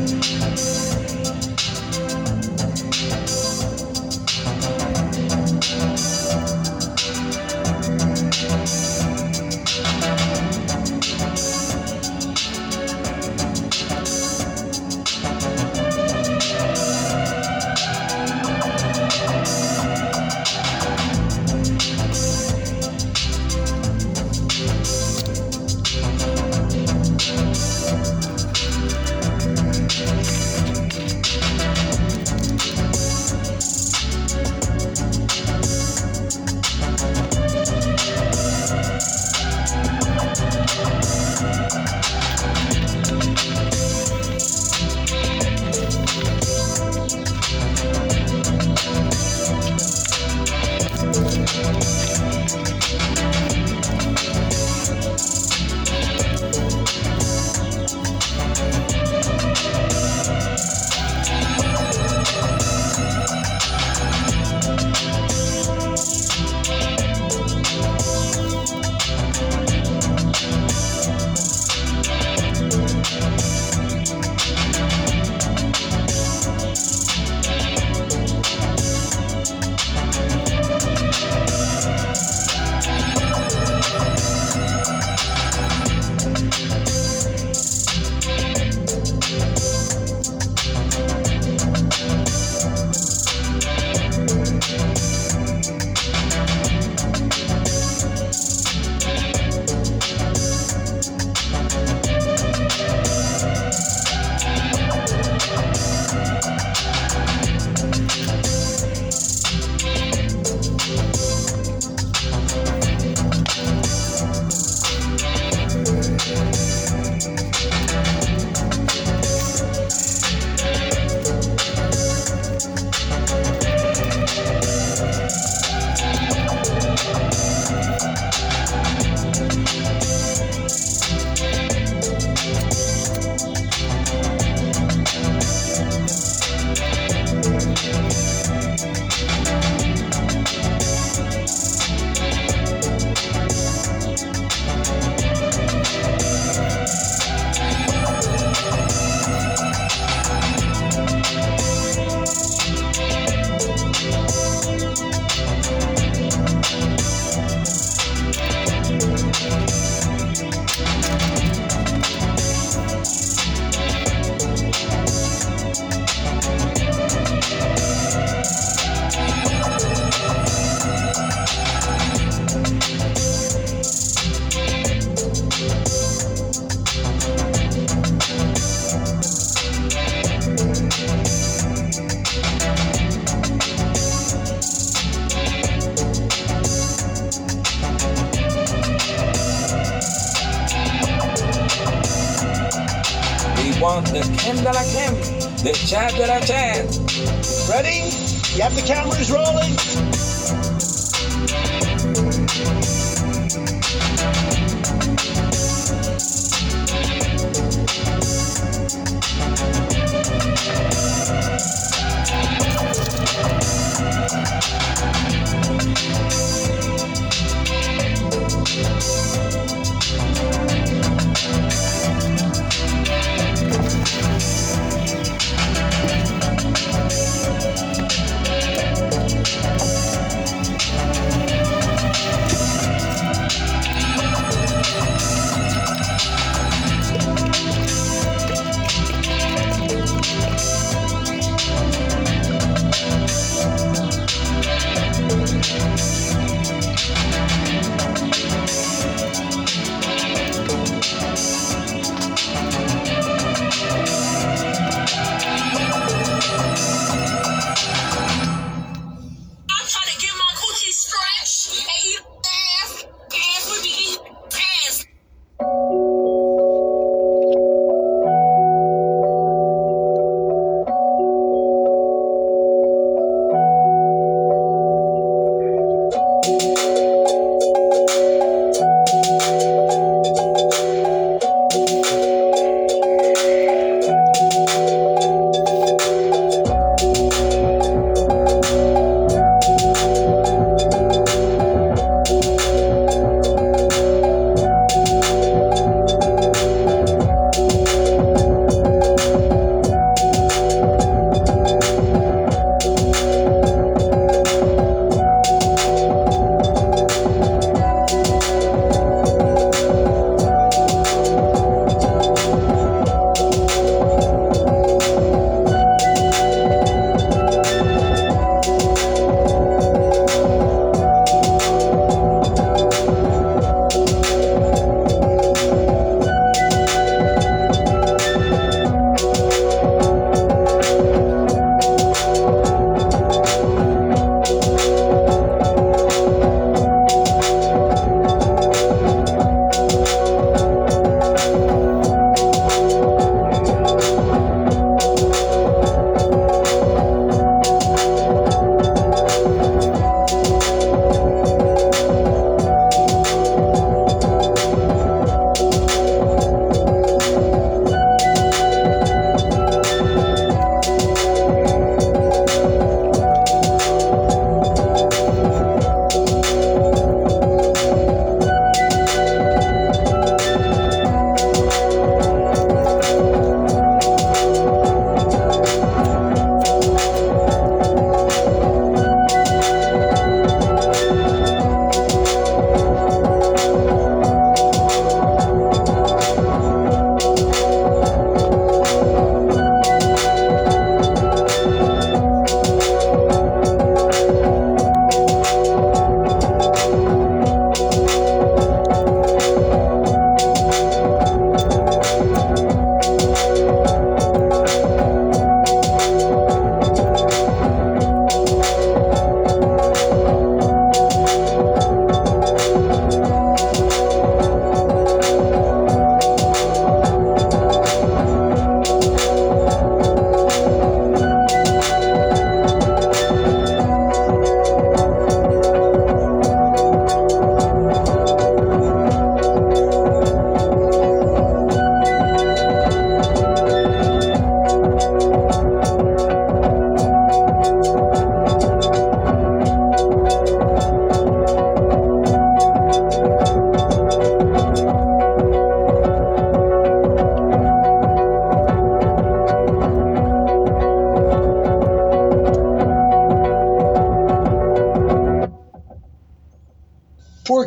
Música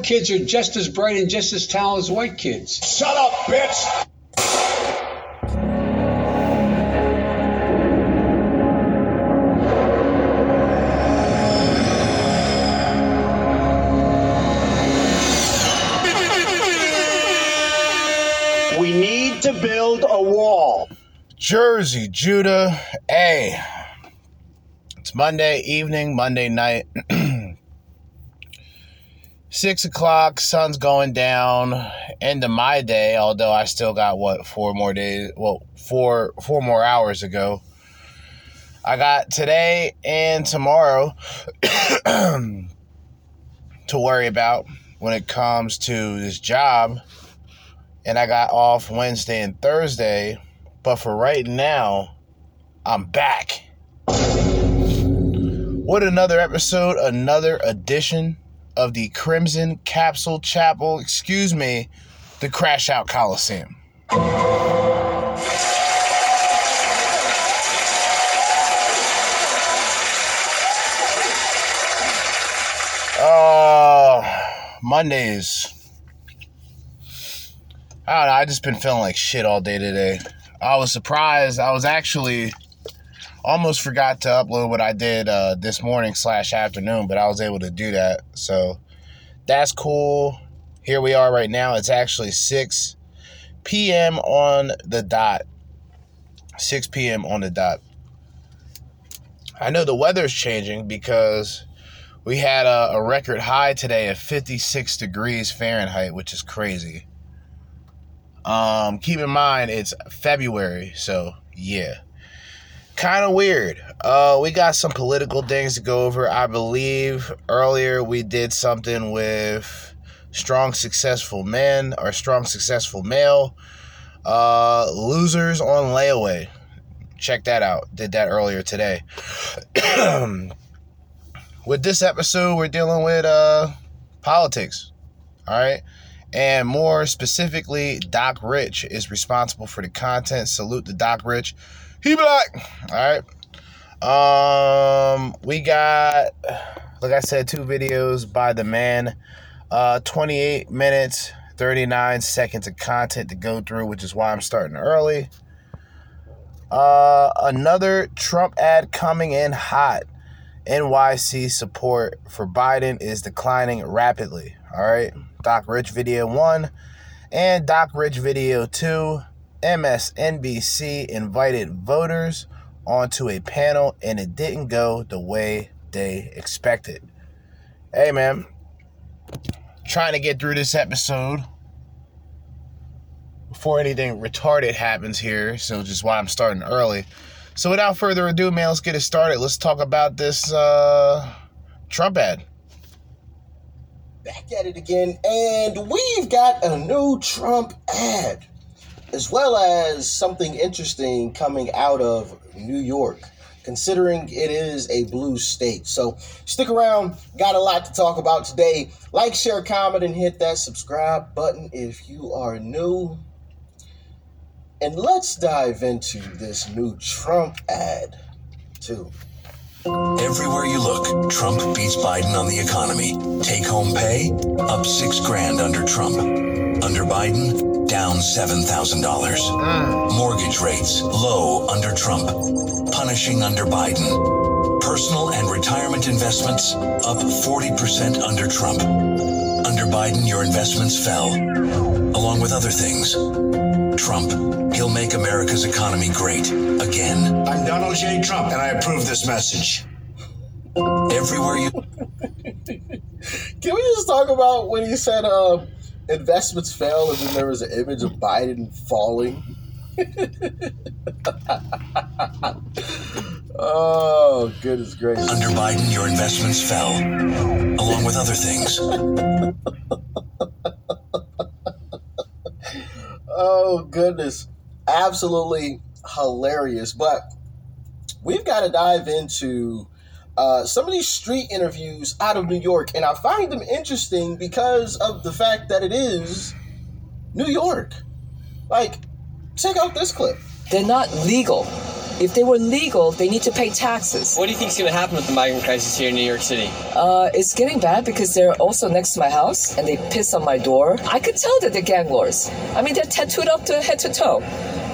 kids are just as bright and just as talented as white kids. Shut up, bitch! We need to build a wall. Jerzee, Judah. A. it's Monday evening, Monday night. Six o'clock, sun's going down. End of my day, although I still got what four more days. Well, four four more hours ago. I got today and tomorrow to worry about when it comes to this job. And I got off Wednesday and Thursday. But for right now, I'm back. What another episode, another edition of the Crimson Capsule Chapel, excuse me, the Crash Out Coliseum. Uh, Mondays. I don't know. I just been feeling like shit all day today. I was surprised. I was actually almost forgot to upload what I did uh, this morning slash afternoon, but I was able to do that. So that's cool. Here we are right now. It's actually 6 p.m. on the dot. 6 p.m. on the dot. I know the weather's changing because we had a, a record high today of 56 degrees Fahrenheit, which is crazy. Um, keep in mind it's February, so yeah. Kind of weird. Uh, we got some political things to go over. I believe earlier we did something with strong successful men or strong successful male. Uh, losers on layaway. Check that out. Did that earlier today. with this episode, we're dealing with uh politics. All right. And more specifically, Doc Rich is responsible for the content. Salute to Doc Rich. He black. All right. Um, we got, like I said, two videos by the man. Uh, 28 minutes, 39 seconds of content to go through, which is why I'm starting early. Uh, another Trump ad coming in hot. NYC support for Biden is declining rapidly. All right. Doc Rich Video 1 and Doc Rich Video 2. MSNBC invited voters onto a panel and it didn't go the way they expected. Hey, man. Trying to get through this episode before anything retarded happens here, so just why I'm starting early. So without further ado, man, let's get it started. Let's talk about this uh, Trump ad back at it again, and we've got a new Trump ad, as well as something interesting coming out of New York, considering it is a blue state. So stick around, got a lot to talk about today. Like, share, comment, and hit that subscribe button if you are new. And let's dive into this new Trump ad, too. Everywhere you look, Trump beats Biden on the economy. Take home pay up six grand under Trump. Under Biden, down $7,000. Mortgage rates low under Trump. Punishing under Biden. Personal and retirement investments up 40% under Trump. Under Biden, your investments fell, along with other things. Trump, he'll make America's economy great again. I'm Donald J. Trump, and I approve this message. Everywhere you Can we just talk about when he said uh, investments fail and then there was an image of Biden falling? oh, goodness gracious. Under Biden, your investments fell, along with other things. Oh, goodness. Absolutely hilarious. But we've got to dive into uh, some of these street interviews out of New York, and I find them interesting because of the fact that it is New York. Like, check out this clip. They're not legal. If they were legal, they need to pay taxes. What do you think is going to happen with the migrant crisis here in New York City? Uh, it's getting bad because they're also next to my house and they piss on my door. I could tell that they're gang lords. I mean, they're tattooed up to head to toe.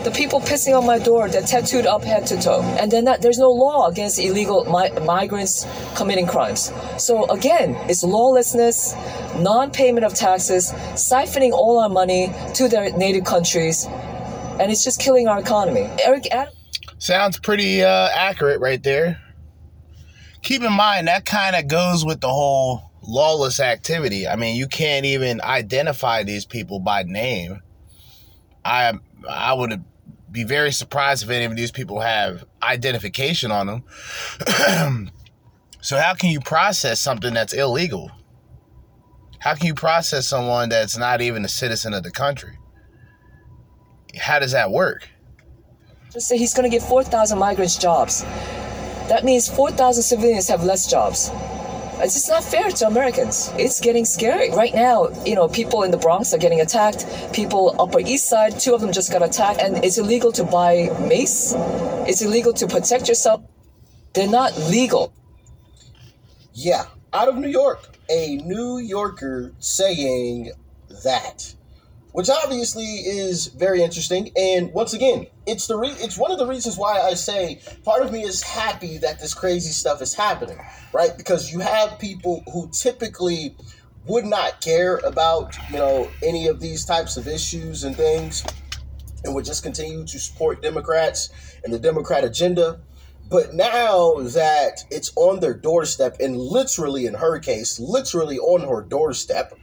The people pissing on my door, they're tattooed up head to toe. And then there's no law against illegal mi- migrants committing crimes. So again, it's lawlessness, non-payment of taxes, siphoning all our money to their native countries, and it's just killing our economy. Eric Adams. Sounds pretty uh, accurate right there. Keep in mind that kind of goes with the whole lawless activity. I mean, you can't even identify these people by name. I I would be very surprised if any of these people have identification on them. so how can you process something that's illegal? How can you process someone that's not even a citizen of the country? How does that work? Just say he's going to give 4,000 migrants jobs. That means 4,000 civilians have less jobs. It's just not fair to Americans. It's getting scary. Right now, you know, people in the Bronx are getting attacked. People Upper East Side, two of them just got attacked. And it's illegal to buy mace. It's illegal to protect yourself. They're not legal. Yeah, out of New York, a New Yorker saying that, which obviously is very interesting. And once again, it's the re- it's one of the reasons why I say part of me is happy that this crazy stuff is happening, right? Because you have people who typically would not care about you know any of these types of issues and things, and would just continue to support Democrats and the Democrat agenda. But now that it's on their doorstep, and literally in her case, literally on her doorstep,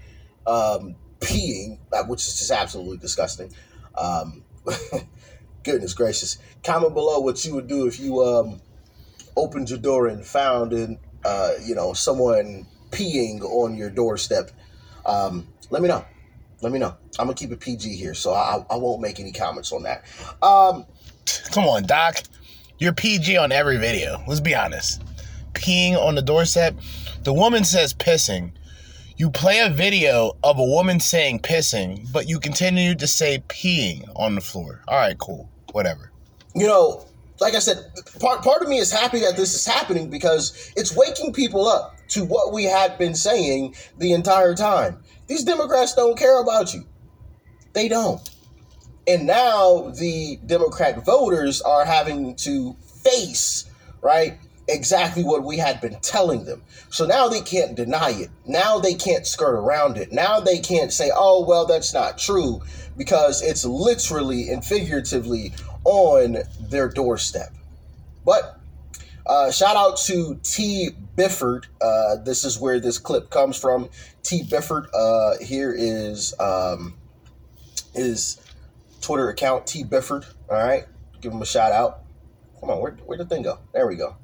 um, peeing, which is just absolutely disgusting. Um, goodness gracious! Comment below what you would do if you um, opened your door and found, in, uh, you know, someone peeing on your doorstep. Um, let me know. Let me know. I'm gonna keep it PG here, so I, I won't make any comments on that. Um, Come on, Doc. You're PG on every video. Let's be honest. Peeing on the doorstep. The woman says pissing. You play a video of a woman saying pissing, but you continue to say peeing on the floor. All right, cool. Whatever. you know, like I said, part part of me is happy that this is happening because it's waking people up to what we had been saying the entire time. These Democrats don't care about you. They don't. And now the Democrat voters are having to face, right, exactly what we had been telling them. So now they can't deny it. Now they can't skirt around it. Now they can't say, oh, well, that's not true because it's literally and figuratively on their doorstep. But uh, shout out to T. Bifford. Uh, this is where this clip comes from. T. Bifford. Uh, here is um, his Twitter account, T. Bifford. All right, give him a shout out. Come on, where where'd the thing go? There we go.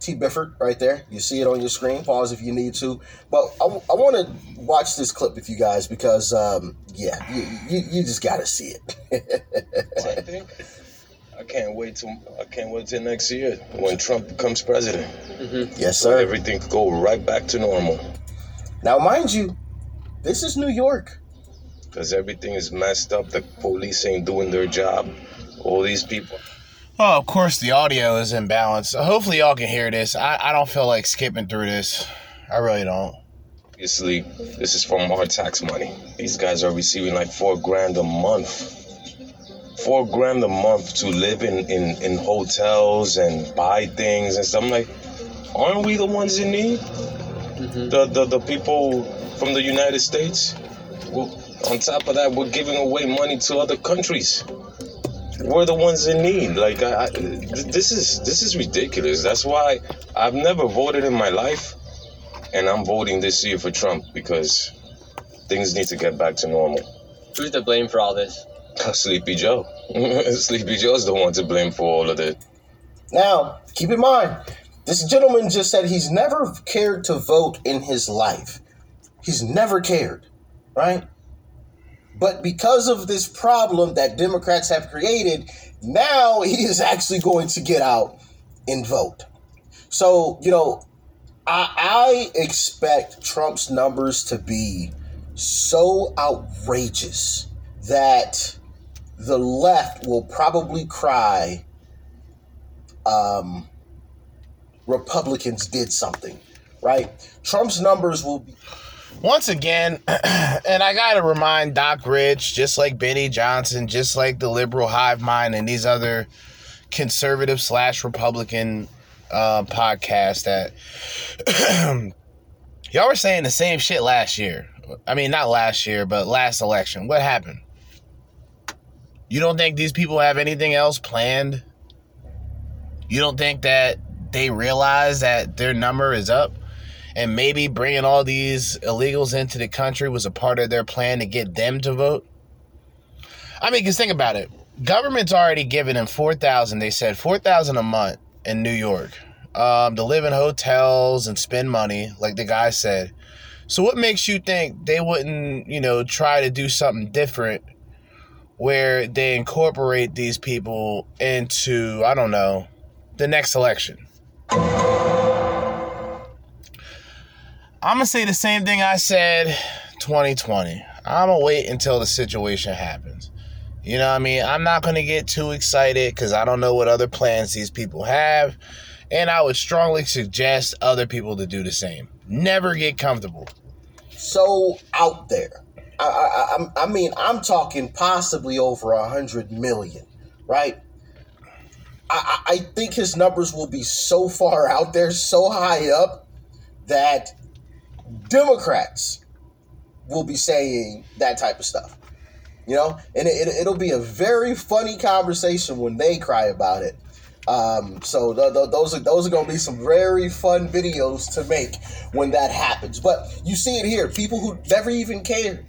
T. Bifford, right there. You see it on your screen. Pause if you need to. But I, I want to watch this clip with you guys because, um, yeah, you, you, you just got to see it. I think I can't wait till I can't wait till next year when Trump becomes president. yes, So sir. everything could go right back to normal Now, mind you, this is New York. because everything is messed up. The police ain't doing their job. All these people. Oh, of course, the audio is imbalanced. Hopefully, y'all can hear this. I, I don't feel like skipping through this. I really don't. Obviously, this is from our tax money. These guys are receiving like four grand a month. Four grand a month to live in, in, in hotels and buy things and stuff. I'm like, aren't we the ones in need? Mm-hmm. The, the the people from the United States. Well, on top of that, we're giving away money to other countries. We're the ones in need. Like I, I, this is this is ridiculous. That's why I've never voted in my life and I'm voting this year for Trump because things need to get back to normal. Who's to blame for all this? Sleepy Joe. Sleepy Joe's the one to blame for all of it. Now, keep in mind, this gentleman just said he's never cared to vote in his life. He's never cared, right? But because of this problem that Democrats have created, now he is actually going to get out and vote. So, you know, I, I expect Trump's numbers to be so outrageous that the left will probably cry um, Republicans did something, right? Trump's numbers will be Once again, and I gotta remind Doc Rich, just like Benny Johnson, just like the liberal hive mind and these other conservative slash Republican uh, podcasts that y'all were saying the same shit last year. I mean, not last year, but last election. What happened? You don't think these people have anything else planned? You don't think that they realize that their number is up? And maybe bringing all these illegals into the country was a part of their plan to get them to vote? I mean, because think about it. Government's already given them 4000 They said 4000 a month in New York um, to live in hotels and spend money, like the guy said. So what makes you think they wouldn't, you know, try to do something different where they incorporate these people into, I don't know, the next election? I'm gonna say the same thing I said 2020. I'm gonna wait until the situation happens. You know what I mean? I'm not gonna get too excited because I don't know what other plans these people have. And I would strongly suggest other people to do the same. Never get comfortable. so out there. I, I, I, I mean, I'm talking possibly over a hundred million, right? I, I I think his numbers will be so far out there, so high up, that Democrats will be saying that type of stuff. You know, and it, it, it'll be a very funny conversation when they cry about it. Um, so th- th- those are those are going to be some very fun videos to make when that happens. But you see it here: people who never even cared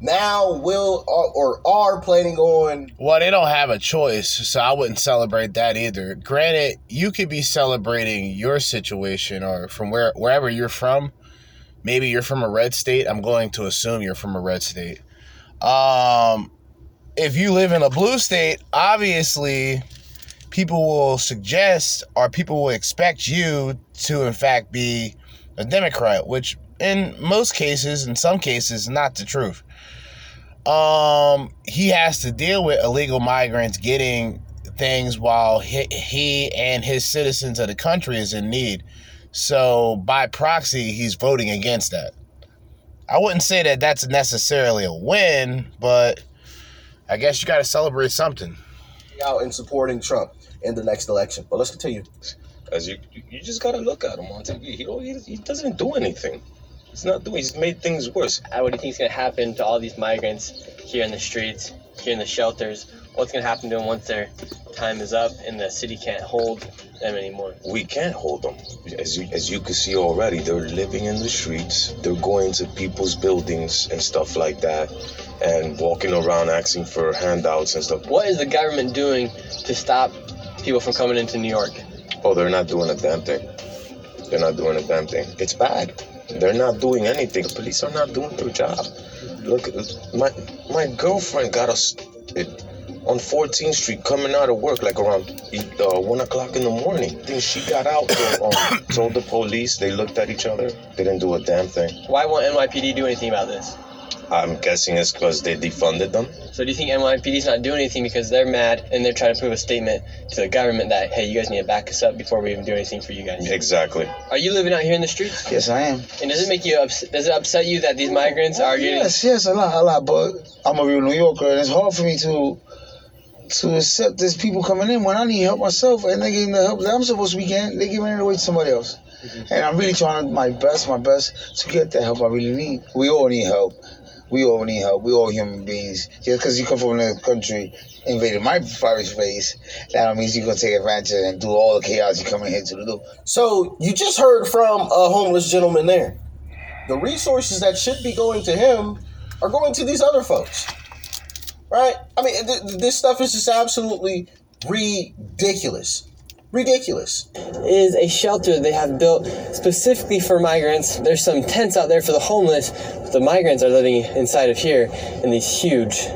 now will or, or are planning on. Well, they don't have a choice, so I wouldn't celebrate that either. Granted, you could be celebrating your situation or from where wherever you're from. Maybe you're from a red state. I'm going to assume you're from a red state. Um, if you live in a blue state, obviously people will suggest or people will expect you to in fact be a democrat which in most cases in some cases not the truth um he has to deal with illegal migrants getting things while he, he and his citizens of the country is in need so by proxy he's voting against that i wouldn't say that that's necessarily a win but i guess you got to celebrate something out in supporting Trump in the next election. But let's continue. As you, you just gotta look at him on TV. He don't, he, he doesn't do anything. He's not doing. He's made things worse. What do you think is going to happen to all these migrants here in the streets, here in the shelters? What's going to happen to them once their time is up and the city can't hold them anymore? We can't hold them. As you, as you can see already, they're living in the streets. They're going to people's buildings and stuff like that, and walking around asking for handouts and stuff. What is the government doing to stop people from coming into New York? Oh, they're not doing a damn thing. They're not doing a damn thing. It's bad. They're not doing anything. The police are not doing their job. Look, my my girlfriend got us on 14th Street coming out of work like around uh, one o'clock in the morning. Then she got out, um, told the police. They looked at each other. They didn't do a damn thing. Why won't NYPD do anything about this? I'm guessing it's because they defunded them. So do you think NYPD's not doing anything because they're mad and they're trying to prove a statement to the government that hey, you guys need to back us up before we even do anything for you guys? Exactly. Are you living out here in the streets? Yes, I am. And does it make you ups- does it upset you that these migrants are getting Yes, yes, a lot, a lot. But I'm a real New Yorker, and it's hard for me to to accept there's people coming in when I need help myself, and they're getting the help that I'm supposed to be getting. they're giving it away to somebody else, mm-hmm. and I'm really trying my best, my best to get the help I really need. We all need help. We all need help. We all human beings. Just because you come from another country, invaded my private space, that don't mean you're gonna take advantage and do all the chaos you coming here to do. So you just heard from a homeless gentleman there. The resources that should be going to him are going to these other folks, right? I mean, th- this stuff is just absolutely ridiculous. Ridiculous. is a shelter they have built specifically for migrants. There's some tents out there for the homeless. But the migrants are living inside of here in these huge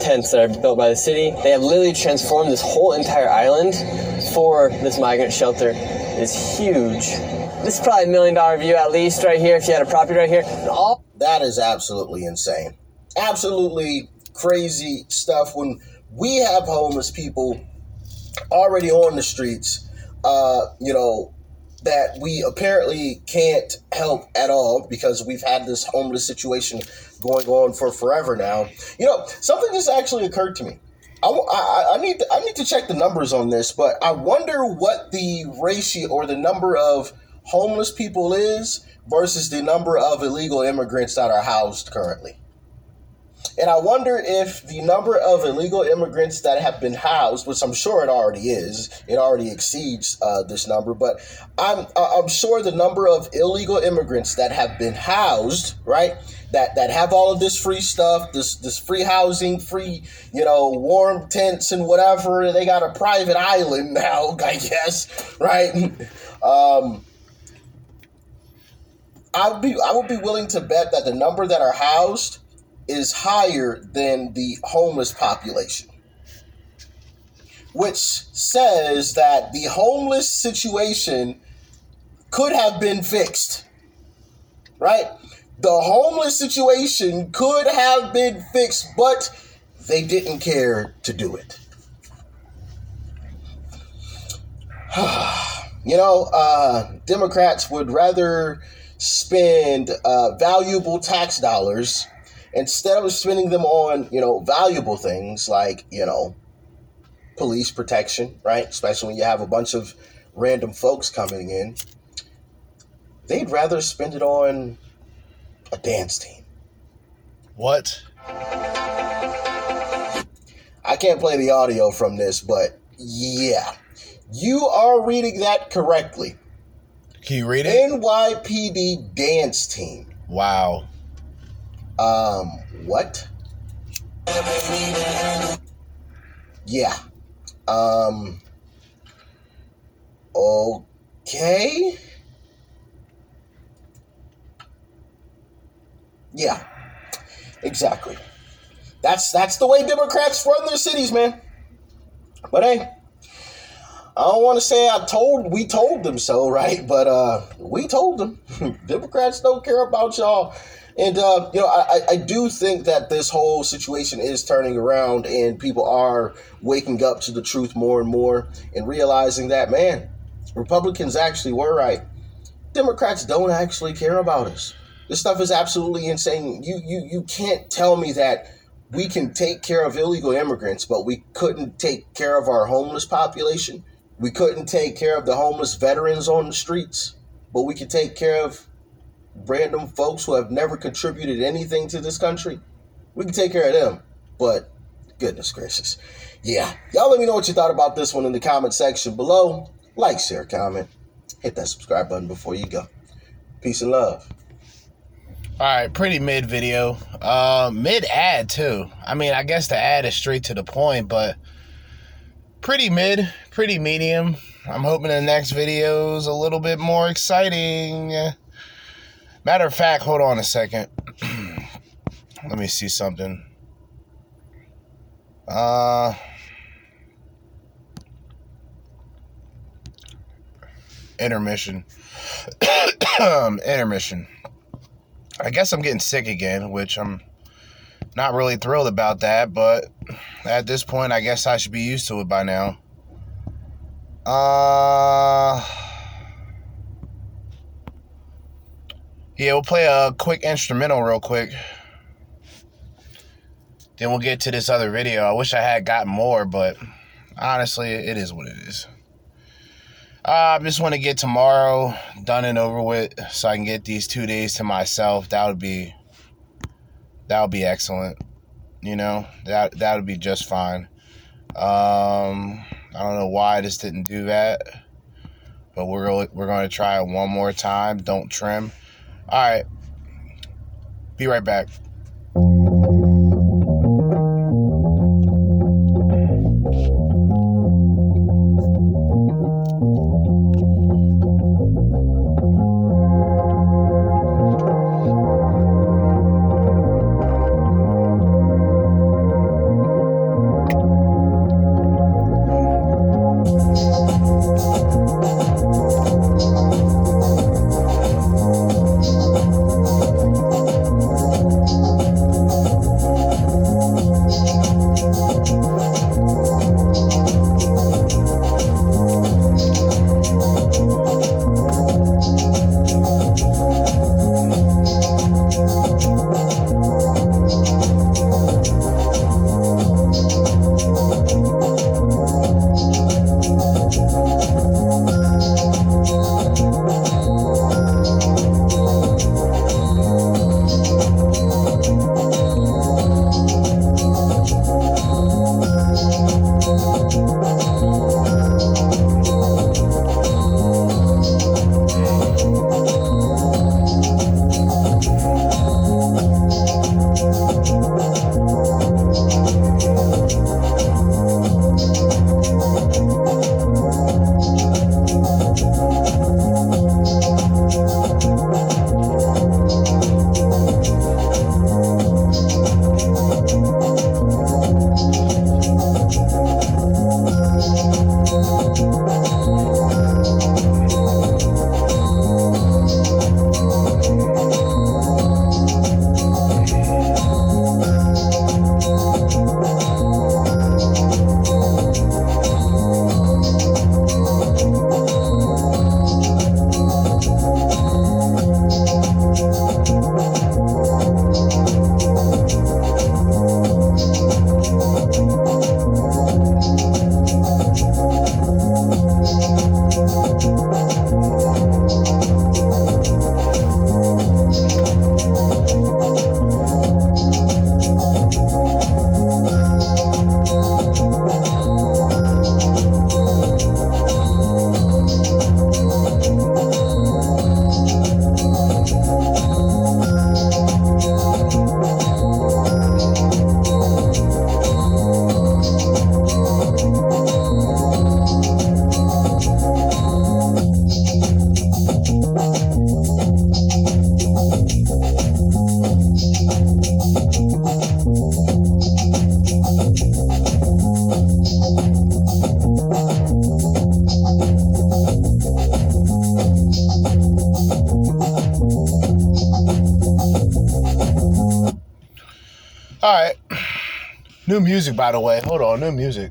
tents that are built by the city. They have literally transformed this whole entire island for this migrant shelter. It's huge. This is probably a million dollar view at least right here if you had a property right here. All That is absolutely insane. Absolutely crazy stuff when we have homeless people already on the streets, uh, you know, that we apparently can't help at all because we've had this homeless situation going on for forever now. You know, something just actually occurred to me. I, I, I need to, I need to check the numbers on this, but I wonder what the ratio or the number of homeless people is versus the number of illegal immigrants that are housed currently. And I wonder if the number of illegal immigrants that have been housed, which I'm sure it already is, it already exceeds uh, this number, but I'm I'm sure the number of illegal immigrants that have been housed, right, that that have all of this free stuff, this this free housing, free you know warm tents and whatever. They got a private island now, I guess, right? Um, I would be I would be willing to bet that the number that are housed is higher than the homeless population, which says that the homeless situation could have been fixed. Right? The homeless situation could have been fixed, but they didn't care to do it. you know, uh, Democrats would rather spend uh, valuable tax dollars instead of spending them on you know valuable things like you know police protection right? Especially when you have a bunch of random folks coming in. They'd rather spend it on a dance team. What? I can't play the audio from this but yeah. You are reading that correctly. Can you read it? Nypd dance team. Wow um, what? Yeah. Um, okay. Yeah. Exactly. That's that's the way Democrats run their cities, man. But hey, I don't want to say I told we told them so, right? But uh we told them. Democrats don't care about y'all and uh, you know, I, I do think that this whole situation is turning around, and people are waking up to the truth more and more, and realizing that man, Republicans actually were right. Democrats don't actually care about us. This stuff is absolutely insane. You you you can't tell me that we can take care of illegal immigrants, but we couldn't take care of our homeless population. We couldn't take care of the homeless veterans on the streets, but we could take care of random folks who have never contributed anything to this country, we can take care of them. But goodness gracious. Yeah. Y'all let me know what you thought about this one in the comment section below. Like, share, comment. Hit that subscribe button before you go. Peace and love. All right, pretty mid video. Uh, mid ad too. I mean, I guess the ad is straight to the point, but pretty mid, pretty medium. I'm hoping the next video is a little bit more exciting. Matter of fact, hold on a second. Let me see something. Uh intermission. intermission. I guess I'm getting sick again, which I'm not really thrilled about that, but at this point I guess I should be used to it by now. Uh Yeah, we'll play a quick instrumental real quick. Then we'll get to this other video. I wish I had gotten more, but honestly, it is what it is. Uh, I just want to get tomorrow done and over with so I can get these two days to myself. That would be that would be excellent. You know, that that would be just fine. Um, I don't know why I just didn't do that, but we're we're going to try it one more time. Don't trim. All right. Be right back. New music, by the way. Hold on, new music.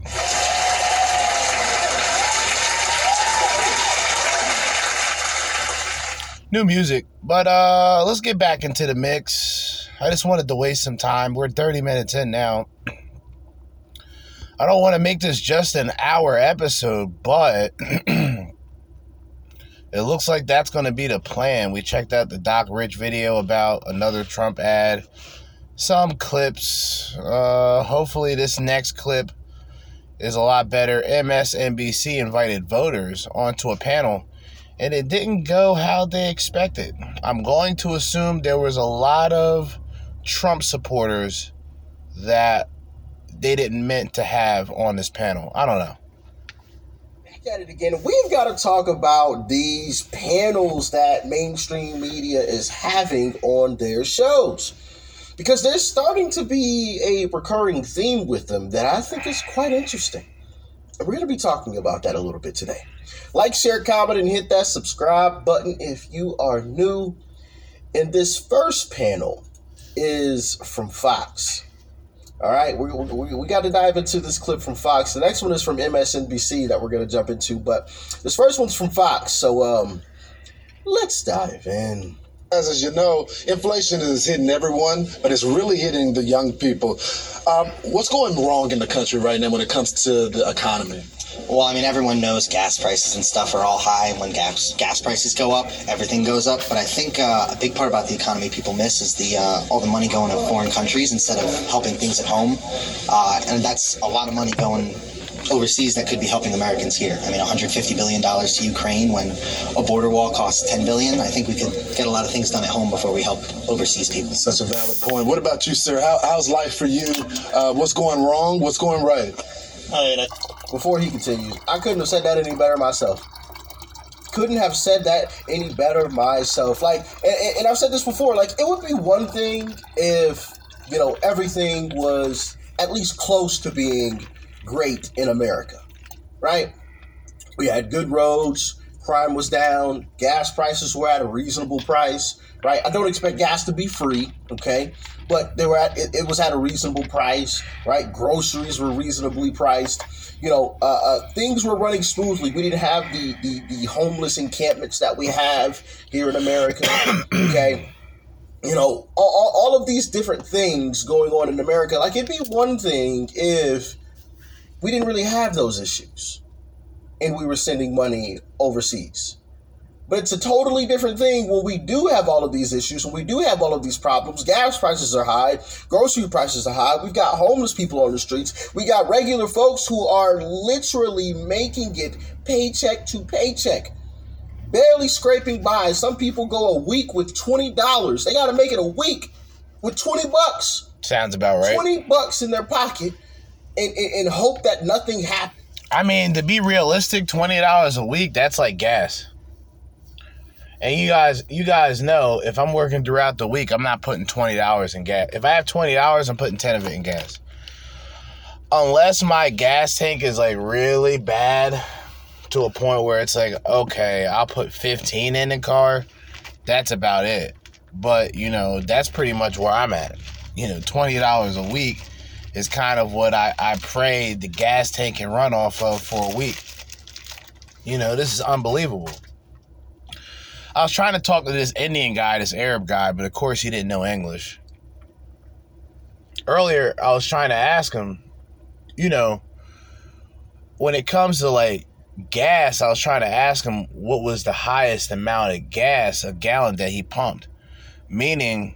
New music, but uh let's get back into the mix. I just wanted to waste some time. We're 30 minutes in now. I don't want to make this just an hour episode, but it looks like that's going to be the plan. We checked out the Doc Rich video about another Trump ad some clips. Uh, hopefully, this next clip is a lot better. MSNBC invited voters onto a panel, and it didn't go how they expected. I'm going to assume there was a lot of Trump supporters that they didn't meant to have on this panel. I don't know. At it again. We've got to talk about these panels that mainstream media is having on their shows because there's starting to be a recurring theme with them that I think is quite interesting. And we're going to be talking about that a little bit today. Like, share, comment, and hit that subscribe button if you are new. And this first panel is from Fox. All right, we, we, we got to dive into this clip from Fox. The next one is from MSNBC that we're going to jump into, but this first one's from Fox. So um, let's dive in. As, as you know, inflation is hitting everyone, but it's really hitting the young people. Um, what's going wrong in the country right now when it comes to the economy? Well, I mean, everyone knows gas prices and stuff are all high. And when gas gas prices go up, everything goes up. But I think uh, a big part about the economy people miss is the uh, all the money going to foreign countries instead of helping things at home. Uh, and that's a lot of money going overseas that could be helping Americans here. I mean, 150 billion dollars to Ukraine when a border wall costs 10 billion. I think we could get a lot of things done at home before we help overseas people. Such a valid point. What about you, sir? How, how's life for you? Uh, what's going wrong? What's going right? Before he continues, I couldn't have said that any better myself. Couldn't have said that any better myself. Like, and, and I've said this before. Like, it would be one thing if you know everything was at least close to being great in America, right? We had good roads, crime was down, gas prices were at a reasonable price, right? I don't expect gas to be free, okay? But they were at it, it was at a reasonable price, right? Groceries were reasonably priced. You know, uh, uh, things were running smoothly. We didn't have the, the the homeless encampments that we have here in America, okay? you know, all, all of these different things going on in America. Like, it'd be one thing if we didn't really have those issues and we were sending money overseas. But it's a totally different thing when we do have all of these issues, when we do have all of these problems. Gas prices are high, grocery prices are high. We've got homeless people on the streets. We got regular folks who are literally making it paycheck to paycheck, barely scraping by. Some people go a week with $20. They got to make it a week with 20 bucks. Sounds about right. 20 bucks in their pocket and, and, and hope that nothing happens. I mean, to be realistic, twenty dollars a week, that's like gas. And you guys, you guys know if I'm working throughout the week, I'm not putting twenty dollars in gas. If I have twenty dollars, I'm putting ten of it in gas. Unless my gas tank is like really bad to a point where it's like, okay, I'll put fifteen in the car. That's about it. But you know, that's pretty much where I'm at. You know, twenty dollars a week is kind of what I, I pray the gas tank can run off of for a week. You know, this is unbelievable. I was trying to talk to this Indian guy, this Arab guy, but of course he didn't know English. Earlier, I was trying to ask him, you know, when it comes to like gas, I was trying to ask him what was the highest amount of gas a gallon that he pumped. Meaning,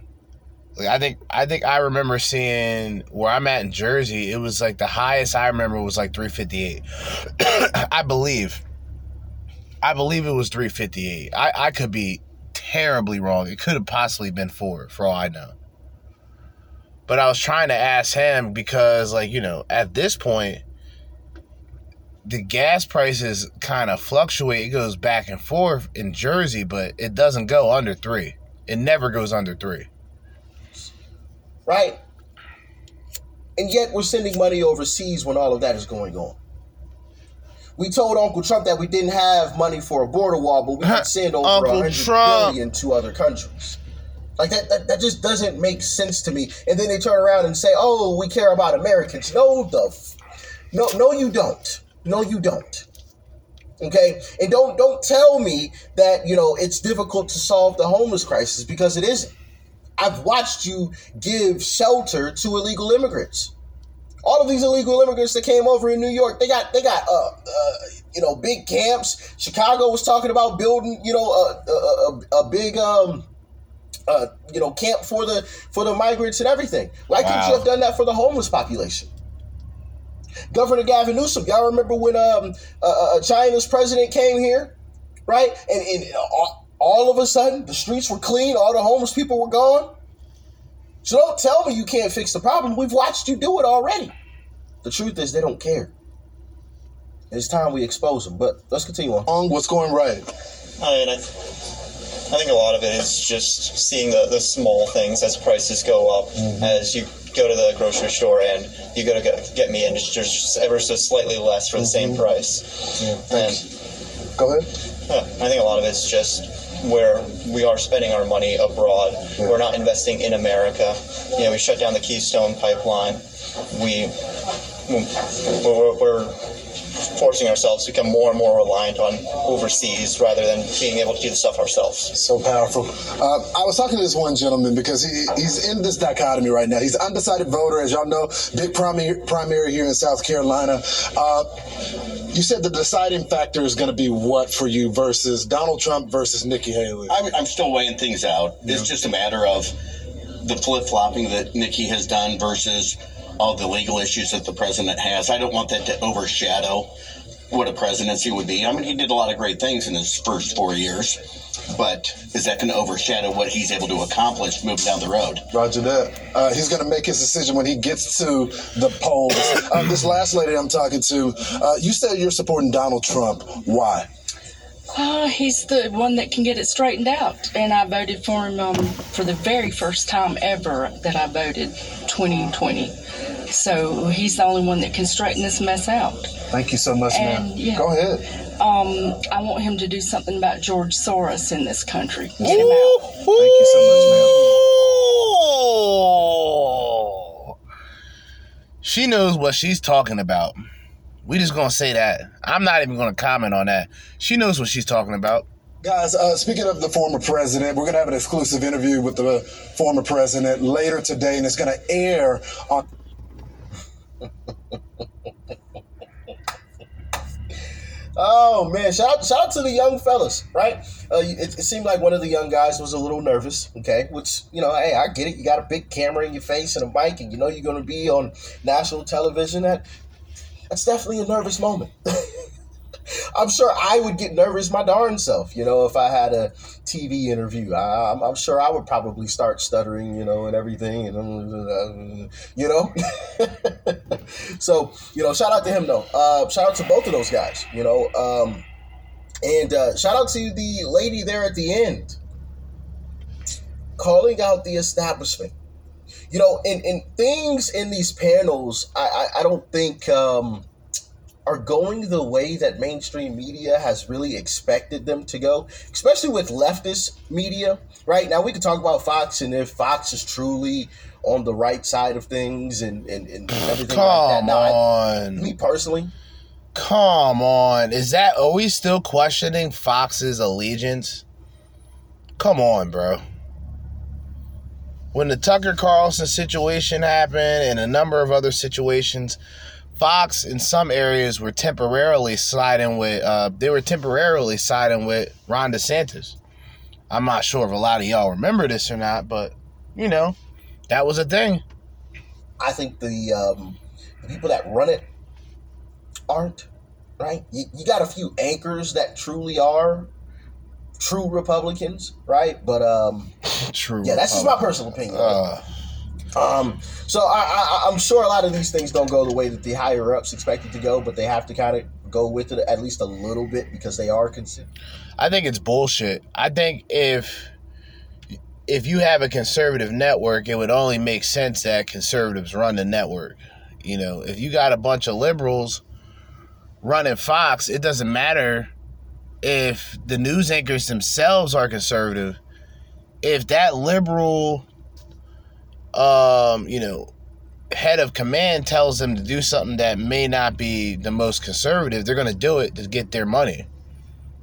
like I think I think I remember seeing where I'm at in Jersey, it was like the highest I remember was like 358. I believe. I believe it was 358. I, I could be terribly wrong. It could have possibly been four, for all I know. But I was trying to ask him because, like, you know, at this point, the gas prices kind of fluctuate. It goes back and forth in Jersey, but it doesn't go under three. It never goes under three. Right? And yet we're sending money overseas when all of that is going on. We told Uncle Trump that we didn't have money for a border wall, but we could send over a Uncle hundred Trump. billion to other countries. Like that, that, that just doesn't make sense to me. And then they turn around and say, "Oh, we care about Americans." No, the, f- no, no, you don't. No, you don't. Okay, and don't don't tell me that you know it's difficult to solve the homeless crisis because it isn't. I've watched you give shelter to illegal immigrants. All of these illegal immigrants that came over in New York, they got they got uh, uh you know big camps. Chicago was talking about building you know a a, a, a big um uh you know camp for the for the migrants and everything. Why couldn't you have done that for the homeless population? Governor Gavin Newsom, y'all remember when um uh, uh, China's president came here, right? And, and all, all of a sudden the streets were clean, all the homeless people were gone. So don't tell me you can't fix the problem. We've watched you do it already. The truth is they don't care. It's time we expose them. But let's continue on. On what's going right? I mean, I, I think a lot of it is just seeing the, the small things as prices go up. Mm-hmm. As you go to the grocery store and you go to get, get me and it's just ever so slightly less for the same mm-hmm. price. Yeah, and Go ahead. yeah, I think a lot of it's just where we are spending our money abroad. We're not investing in America. You know, we shut down the Keystone pipeline. We we're, we're forcing ourselves to become more and more reliant on overseas rather than being able to do the stuff ourselves. So powerful. Uh, I was talking to this one gentleman because he, he's in this dichotomy right now. He's undecided voter, as y'all know, big primary, primary here in South Carolina. Uh, you said the deciding factor is going to be what for you versus Donald Trump versus Nikki Haley? I'm, I'm still weighing things out. It's just a matter of the flip flopping that Nikki has done versus all the legal issues that the president has. I don't want that to overshadow what a presidency would be. I mean, he did a lot of great things in his first four years, but is that going to overshadow what he's able to accomplish moving down the road? Roger that. Uh, he's going to make his decision when he gets to the polls. uh, this last lady I'm talking to, uh, you said you're supporting Donald Trump. Why? Uh, he's the one that can get it straightened out, and I voted for him um, for the very first time ever that I voted 2020. So he's the only one that can straighten this mess out. Thank you so much, And, ma'am. yeah. Go ahead. Um, I want him to do something about George Soros in this country. Get him out. Thank you Oh. She knows what she's talking about. We just gonna say that. I'm not even gonna comment on that. She knows what she's talking about. Guys, uh, speaking of the former president, we're going to have an exclusive interview with the former president later today, and it's going to air on. Oh man, shout out, shout out to the young fellas, right? Uh, it, it seemed like one of the young guys was a little nervous, okay? Which you know, hey, I get it. You got a big camera in your face and a mic, and you know you're going to be on national television. That that's definitely a nervous moment. I'm sure I would get nervous my darn self, you know, if I had a TV interview. I, I'm, I'm sure I would probably start stuttering, you know, and everything, and you know. so, you know, shout out to him though. Uh, shout out to both of those guys, you know. Um, and uh, shout out to the lady there at the end, calling out the establishment. You know, in, in things in these panels, I, I, I don't think um, are going the way that mainstream media has really expected them to go, especially with leftist media. Right now, we can talk about Fox and if Fox is truly on the right side of things and, and, and everything Come like that. Now, I- on. me personally, Come on. Is that are we still questioning Fox's allegiance? Come on, bro. When the Tucker Carlson situation happened and a number of other situations, Fox in some areas were temporarily siding with uh they were temporarily siding with Ron DeSantis. I'm not sure if a lot of y'all remember this or not, but you know, that was a thing. I think the um, the people that run it aren't right. You, you got a few anchors that truly are true Republicans, right? But um, true. Yeah, that's just my personal opinion. right? Um, so I, I, I'm sure a lot of these things don't go the way that the higher ups expect it to go, but they have to kind of go with it at least a little bit because they are considered. I think it's bullshit. I think if if you have a conservative network, it would only make sense that conservatives run the network. You know, if you got a bunch of liberals running Fox, it doesn't matter if the news anchors themselves are conservative. If that liberal um, you know, head of command tells them to do something that may not be the most conservative, they're going to do it to get their money.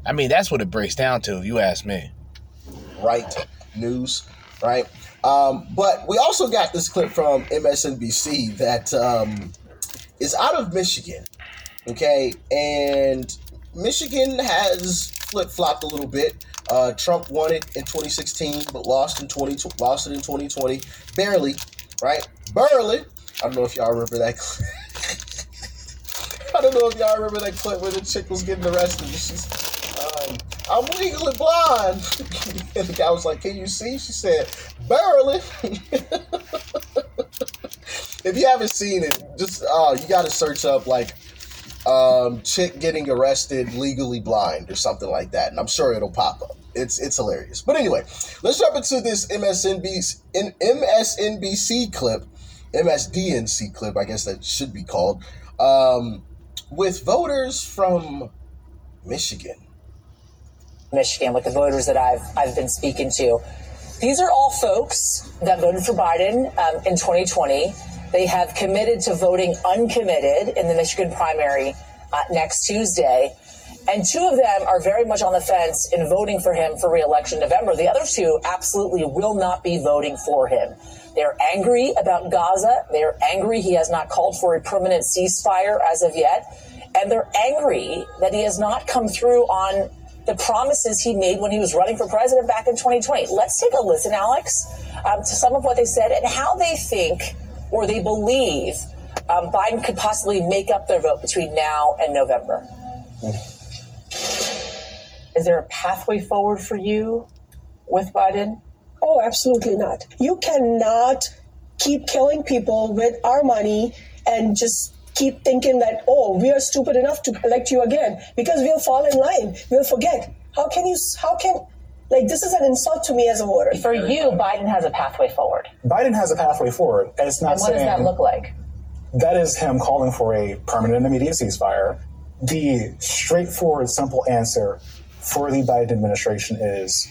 I mean, that's what it breaks down to, if you ask me. right news, right? Um, but we also got this clip from MSNBC that um, is out of Michigan, okay? And Michigan has flip flopped a little bit. Uh, Trump won it in 2016, but lost in 20 lost it in 2020, barely, right? Barely. I don't know if y'all remember that. I don't know if y'all remember that clip where the chick was getting arrested. She's, um, I'm legally blind. and the guy was like, Can you see? She said, Barely. if you haven't seen it, just uh, you got to search up like um, chick getting arrested legally blind or something like that, and I'm sure it'll pop up. It's it's hilarious. But anyway, let's jump into this MSNBC MSNBC clip, MSDNC clip, I guess that should be called, um, with voters from Michigan. Michigan with the voters that I've I've been speaking to. These are all folks that voted for Biden um, in 2020. They have committed to voting uncommitted in the Michigan primary uh, next Tuesday. And two of them are very much on the fence in voting for him for reelection November. The other two absolutely will not be voting for him. They're angry about Gaza. They're angry he has not called for a permanent ceasefire as of yet. And they're angry that he has not come through on the promises he made when he was running for president back in 2020. Let's take a listen, Alex, um, to some of what they said and how they think or they believe um, Biden could possibly make up their vote between now and November. Is there a pathway forward for you with Biden? Oh, absolutely not. You cannot keep killing people with our money and just keep thinking that, oh, we are stupid enough to elect you again because we'll fall in line. We'll forget. How can you, how can, like, this is an insult to me as a voter. For you, Biden has a pathway forward. Biden has a pathway forward. And it's not and what does that look like? That is him calling for a permanent and immediate ceasefire. The straightforward, simple answer for the Biden administration is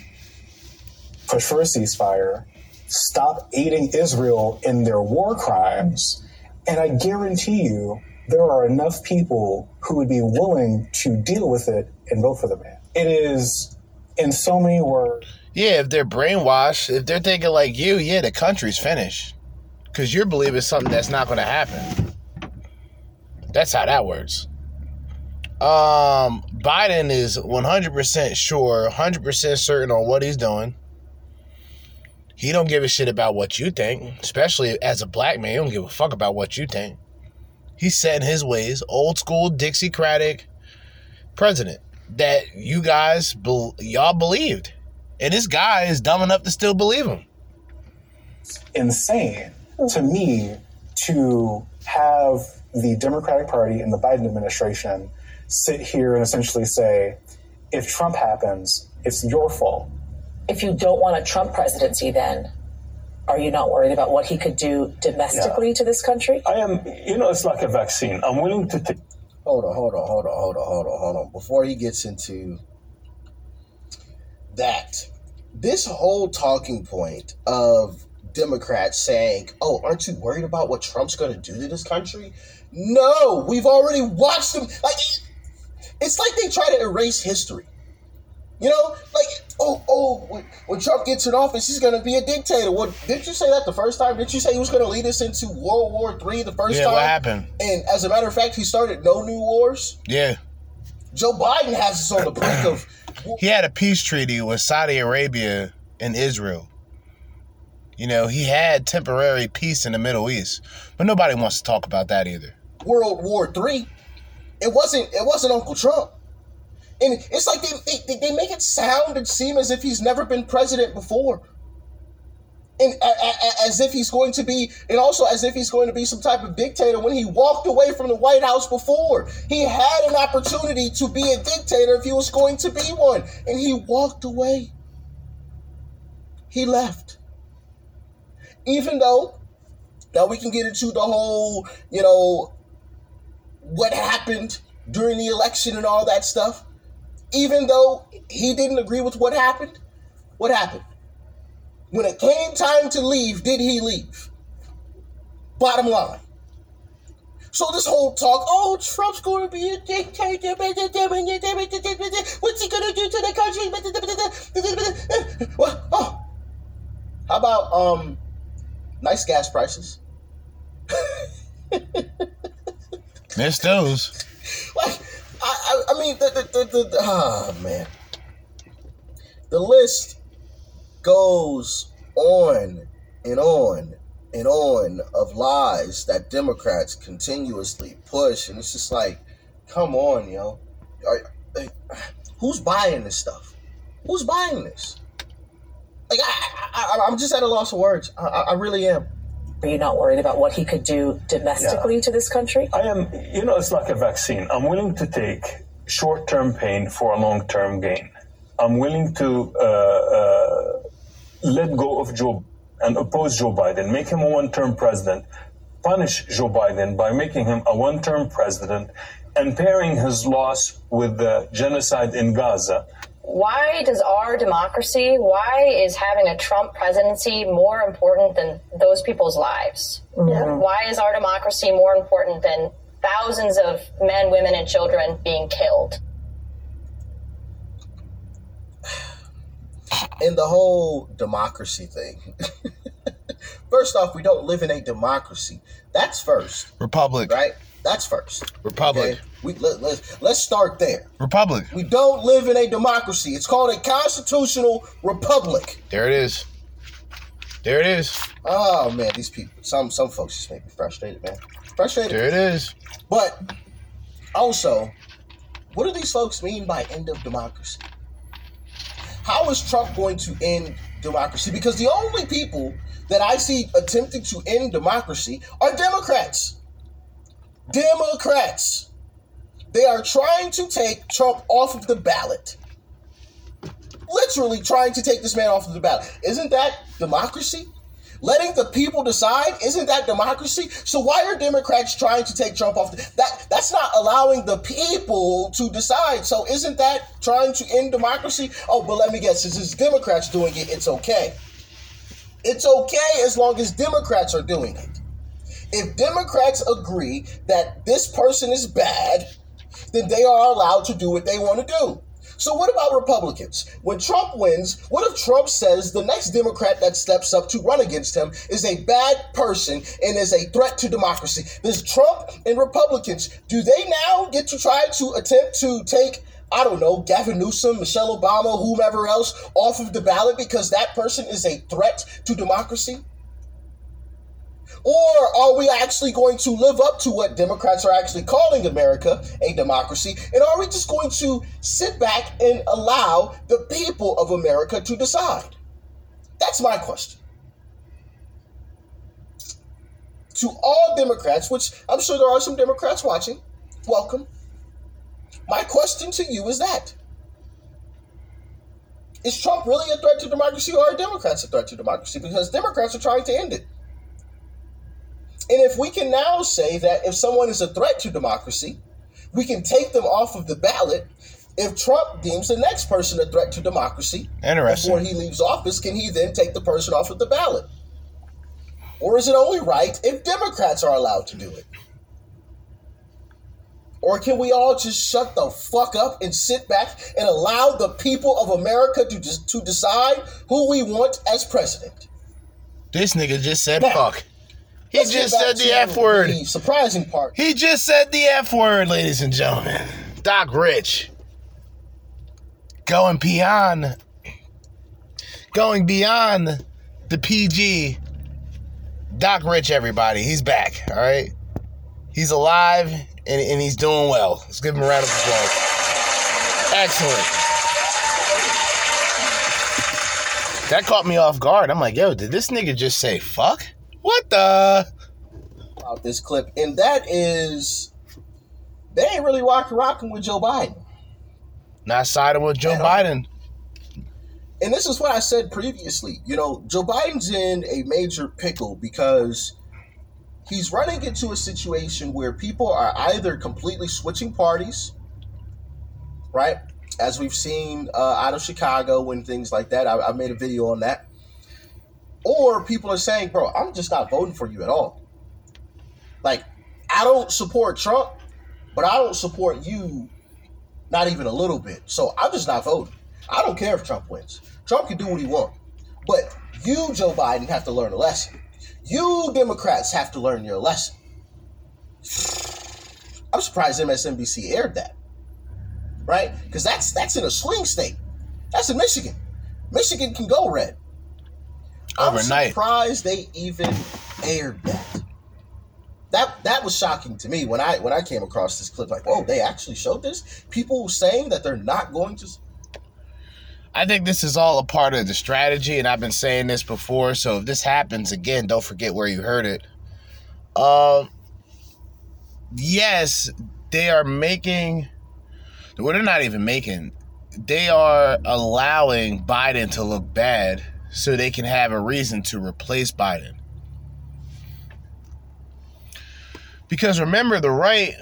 push for a ceasefire, stop aiding Israel in their war crimes, and I guarantee you there are enough people who would be willing to deal with it and vote for the man. It is, in so many words, Yeah, if they're brainwashed, if they're thinking like you, yeah, the country's finished. Because you're believing something that's not going to happen. That's how that works. Um, Biden is 100% sure, 100% certain on what he's doing. He don't give a shit about what you think, especially as a black man. He don't give a fuck about what you think. He's set in his ways, old school Dixiecratic, president that you guys bel y'all believed, and this guy is dumb enough to still believe him. insane to me to have the Democratic Party and the Biden administration sit here and essentially say, if Trump happens, it's your fault. If you don't want a Trump presidency, then are you not worried about what he could do domestically to this country? I am, you know, it's like a vaccine. I'm willing to take. Hold on, hold on, hold on, hold on, hold on, hold on. Before he gets into that, this whole talking point of Democrats saying, "Oh, aren't you worried about what Trump's going to do to this country?" No, we've already watched them. Like it's like they try to erase history. You know, like oh oh, when, when Trump gets in office, he's going to be a dictator. What didn't you say that the first time? Didn't you say he was going to lead us into World War Three the first Yeah, time? what happened? And as a matter of fact, he started no new wars. Yeah. Joe Biden has us on the brink of He had a peace treaty with Saudi Arabia and Israel. You know, he had temporary peace in the Middle East, but nobody wants to talk about that either. World War Three. It wasn't. It wasn't Uncle Trump. And it's like they, they, they make it sound and seem as if he's never been president before. And a, a, as if he's going to be, and also as if he's going to be some type of dictator when he walked away from the White House before. He had an opportunity to be a dictator if he was going to be one, and he walked away. He left. Even though, now we can get into the whole, you know, what happened during the election and all that stuff. Even though he didn't agree with what happened, what happened? When it came time to leave, did he leave? Bottom line. So this whole talk, oh, Trump's going to be a dictator. What's he going to do to the country? Well, oh, how about um, nice gas prices? Missed those. Like, I, I, I mean, the, the, the, the, oh, man. The list goes on and on and on of lies that Democrats continuously push. And it's just like, come on, yo. Are, who's buying this stuff? Who's buying this? Like, I, I, I'm just at a loss of words. I I really am. Are you not worried about what he could do domestically to this country? I am, you know, it's like a vaccine. I'm willing to take short term pain for a long term gain. I'm willing to uh, uh, let go of Joe and oppose Joe Biden, make him a one term president, punish Joe Biden by making him a one term president and pairing his loss with the genocide in Gaza. Why does our democracy, why is having a Trump presidency more important than those people's lives? Why is our democracy more important than thousands of men, women, and children being killed? in the whole democracy thing. first off, we don't live in a democracy. That's first, Republic. right? That's first. Republic. Okay? We let, let, let's start there. Republic. We don't live in a democracy. It's called a constitutional republic. There it is. There it is. Oh man, these people. Some some folks just make me frustrated, man. Frustrated. There it is. But also, what do these folks mean by end of democracy? How is Trump going to end democracy? Because the only people that I see attempting to end democracy are Democrats. Democrats. They are trying to take Trump off of the ballot. Literally trying to take this man off of the ballot. Isn't that democracy? Letting the people decide, isn't that democracy? So why are Democrats trying to take Trump off the, that that's not allowing the people to decide. So isn't that trying to end democracy? Oh, but let me guess, since it's Democrats doing it, it's okay. It's okay as long as Democrats are doing it. If Democrats agree that this person is bad, then they are allowed to do what they want to do. So, what about Republicans? When Trump wins, what if Trump says the next Democrat that steps up to run against him is a bad person and is a threat to democracy? Does Trump and Republicans, do they now get to try to attempt to take, I don't know, Gavin Newsom, Michelle Obama, whomever else off of the ballot because that person is a threat to democracy? Or are we actually going to live up to what Democrats are actually calling America a democracy? And are we just going to sit back and allow the people of America to decide? That's my question. To all Democrats, which I'm sure there are some Democrats watching, welcome. My question to you is that Is Trump really a threat to democracy or are Democrats a threat to democracy? Because Democrats are trying to end it. And if we can now say that if someone is a threat to democracy, we can take them off of the ballot. If Trump deems the next person a threat to democracy Interesting. before he leaves office, can he then take the person off of the ballot? Or is it only right if Democrats are allowed to do it? Or can we all just shut the fuck up and sit back and allow the people of America to, just, to decide who we want as president? This nigga just said Now, fuck. He let's just said the F word. The surprising part. He just said the F word, ladies and gentlemen. Doc Rich. Going beyond going beyond the PG. Doc Rich, everybody. He's back. All right. He's alive and, and he's doing well. Let's give him a round of applause. Excellent. That caught me off guard. I'm like, yo, did this nigga just say fuck? What the? About this clip, and that is they ain't really rocking rocking with Joe Biden. Not siding with Joe Biden. And this is what I said previously. You know, Joe Biden's in a major pickle because he's running into a situation where people are either completely switching parties, right? As we've seen uh, out of Chicago and things like that. I, I made a video on that. Or people are saying, bro, I'm just not voting for you at all. Like, I don't support Trump, but I don't support you not even a little bit. So I'm just not voting. I don't care if Trump wins. Trump can do what he wants. But you, Joe Biden, have to learn a lesson. You Democrats have to learn your lesson. I'm surprised MSNBC aired that. Right? Because that's that's in a swing state. That's in Michigan. Michigan can go red. I'm surprised they even aired that. That that was shocking to me when I when I came across this clip. Like, whoa, they actually showed this. People saying that they're not going to. I think this is all a part of the strategy, and I've been saying this before. So if this happens again, don't forget where you heard it. Um, yes, they are making. Well, they're not even making. They are allowing Biden to look bad so they can have a reason to replace Biden. Because remember, the right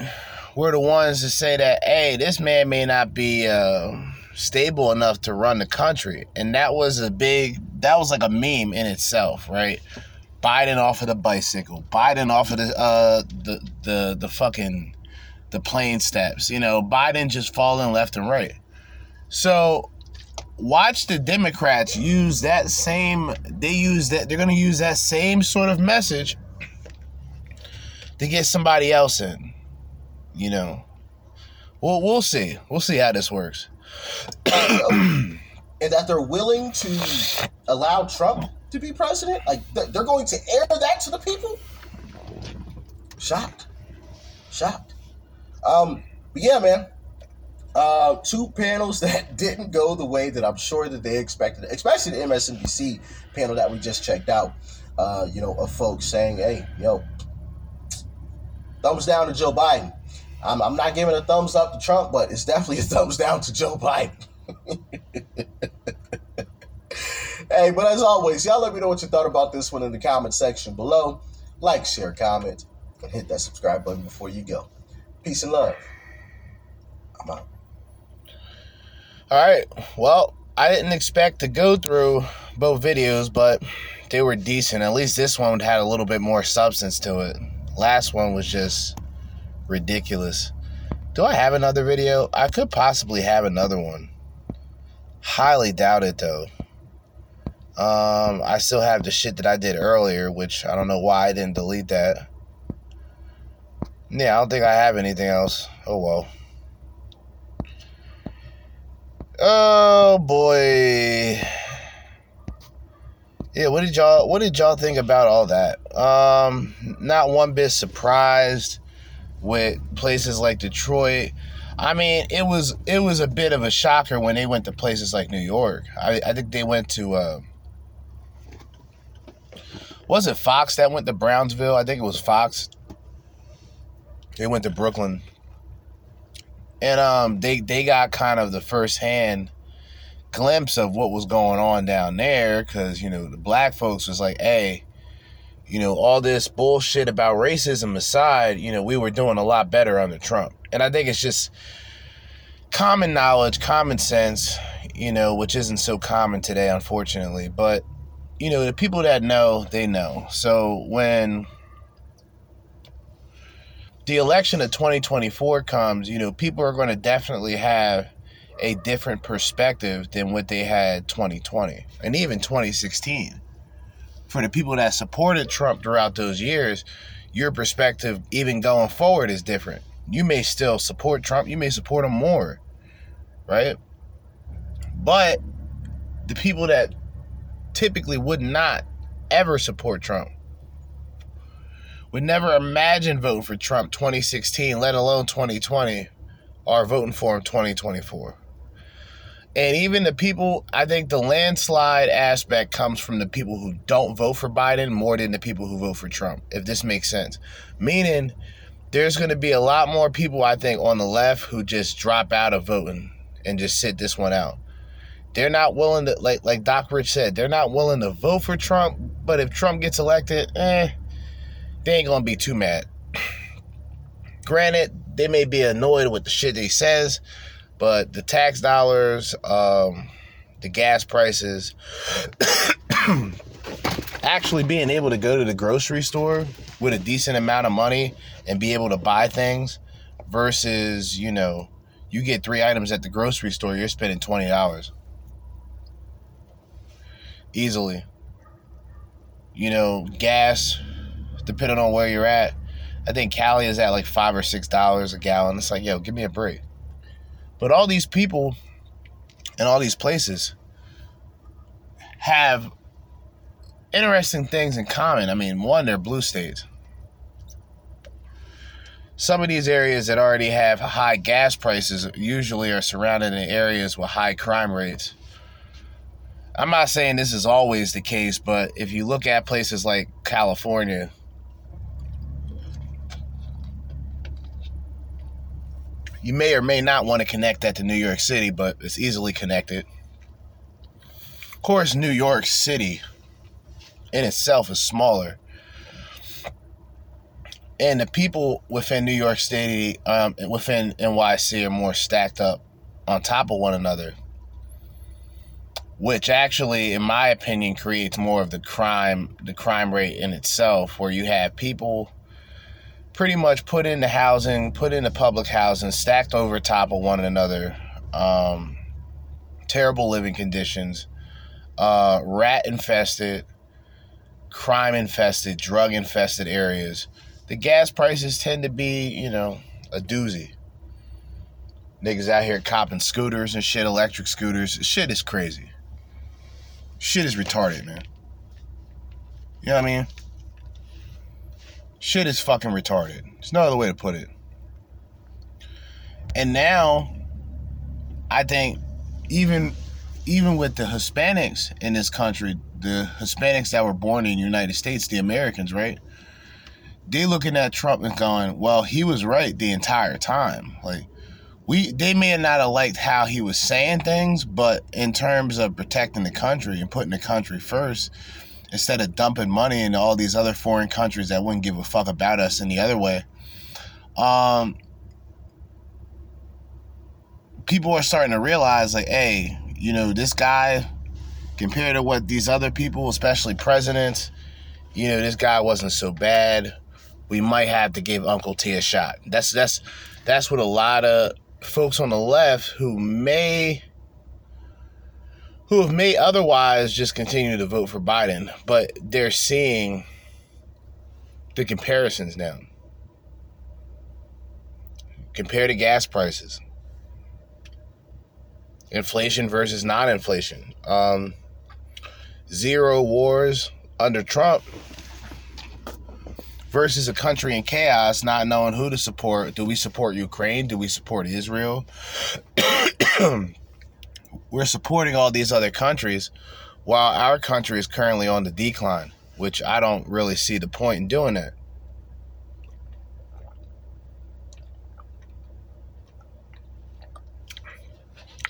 were the ones to say that, hey, this man may not be uh, stable enough to run the country. And that was a big, that was like a meme in itself, right? Biden off of the bicycle, Biden off of the, uh, the, the, the fucking, the plane steps, you know, Biden just falling left and right. So watch the Democrats use that same, they use that, they're to use that same sort of message to get somebody else in. You know, well, we'll see. We'll see how this works. and that they're willing to allow Trump to be president? Like they're going to air that to the people? Shocked. Shocked. Um, but yeah, man. Uh, two panels that didn't go the way that I'm sure that they expected, especially the MSNBC panel that we just checked out. Uh, you know, of folks saying, "Hey, yo, thumbs down to Joe Biden." I'm, I'm not giving a thumbs up to Trump, but it's definitely a thumbs down to Joe Biden. hey, but as always, y'all let me know what you thought about this one in the comment section below. Like, share, comment, and hit that subscribe button before you go. Peace and love. I'm out. All right. Well, I didn't expect to go through both videos, but they were decent. At least this one had a little bit more substance to it. Last one was just ridiculous. Do I have another video? I could possibly have another one. Highly doubt it though. Um, I still have the shit that I did earlier, which I don't know why I didn't delete that. Yeah, I don't think I have anything else. Oh well. Oh boy. Yeah, what did y'all what did y'all think about all that? Um not one bit surprised with places like Detroit. I mean, it was it was a bit of a shocker when they went to places like New York. I, I think they went to uh, was it Fox that went to Brownsville? I think it was Fox. They went to Brooklyn. And um they they got kind of the first hand glimpse of what was going on down there because you know the black folks was like hey you know all this bullshit about racism aside you know we were doing a lot better under trump. And i think it's just common knowledge common sense you know which isn't so common today unfortunately. But you know the people that know they know. So when the election of 2024 comes you know people are going to definitely have a different perspective than what they had 2020 and even 2016. For the people that supported Trump throughout those years, your perspective, even going forward, is different. You may still support Trump, you may support him more, right? But the people that typically would not ever support Trump would never imagine voting for Trump 2016, let alone 2020, are voting for him 2024. And even the people, I think the landslide aspect comes from the people who don't vote for Biden more than the people who vote for Trump, if this makes sense. Meaning, there's going to be a lot more people, I think, on the left who just drop out of voting and just sit this one out. They're not willing to, like like Doc Rich said, they're not willing to vote for Trump. But if Trump gets elected, eh, they ain't gonna be too mad. Granted, they may be annoyed with the shit he says, but the tax dollars, um, the gas prices, actually being able to go to the grocery store with a decent amount of money and be able to buy things versus, you know, you get three items at the grocery store, you're spending $20 easily. You know, gas, depending on where you're at, I think Cali is at like five or six dollars a gallon. It's like, yo, give me a break. But all these people and all these places have interesting things in common. I mean, one, they're blue states. Some of these areas that already have high gas prices usually are surrounded in areas with high crime rates. I'm not saying this is always the case, but if you look at places like California, You may or may not want to connect that to New York City, but it's easily connected. Of course, New York City in itself is smaller. And the people within New York City, um, within NYC, are more stacked up on top of one another, which actually, in my opinion, creates more of the crime, the crime rate in itself, where you have people pretty much put into housing, put into public housing, stacked over top of one another. Um, terrible living conditions, uh, rat infested, crime infested, drug infested areas. The gas prices tend to be, you know, a doozy. Niggas out here copping scooters and shit, electric scooters. Shit is crazy. Shit is retarded, man. You know what I mean? Shit is fucking retarded. There's no other way to put it. And now, I think even even with the Hispanics in this country, the Hispanics that were born in the United States, the Americans, right? They looking at Trump and going, "Well, he was right the entire time." Like we, they may not have liked how he was saying things, but in terms of protecting the country and putting the country first, instead of dumping money into all these other foreign countries that wouldn't give a fuck about us in the other way, um, people are starting to realize, like, hey, you know, this guy, compared to what these other people, especially presidents, you know, this guy wasn't so bad. We might have to give Uncle T a shot. That's that's that's what a lot of folks on the left who may who have may otherwise just continue to vote for Biden, but they're seeing the comparisons now. Compare to gas prices, inflation versus non inflation. Um, zero wars under Trump versus a country in chaos, not knowing who to support. Do we support Ukraine? Do we support Israel? We're supporting all these other countries while our country is currently on the decline, which I don't really see the point in doing that.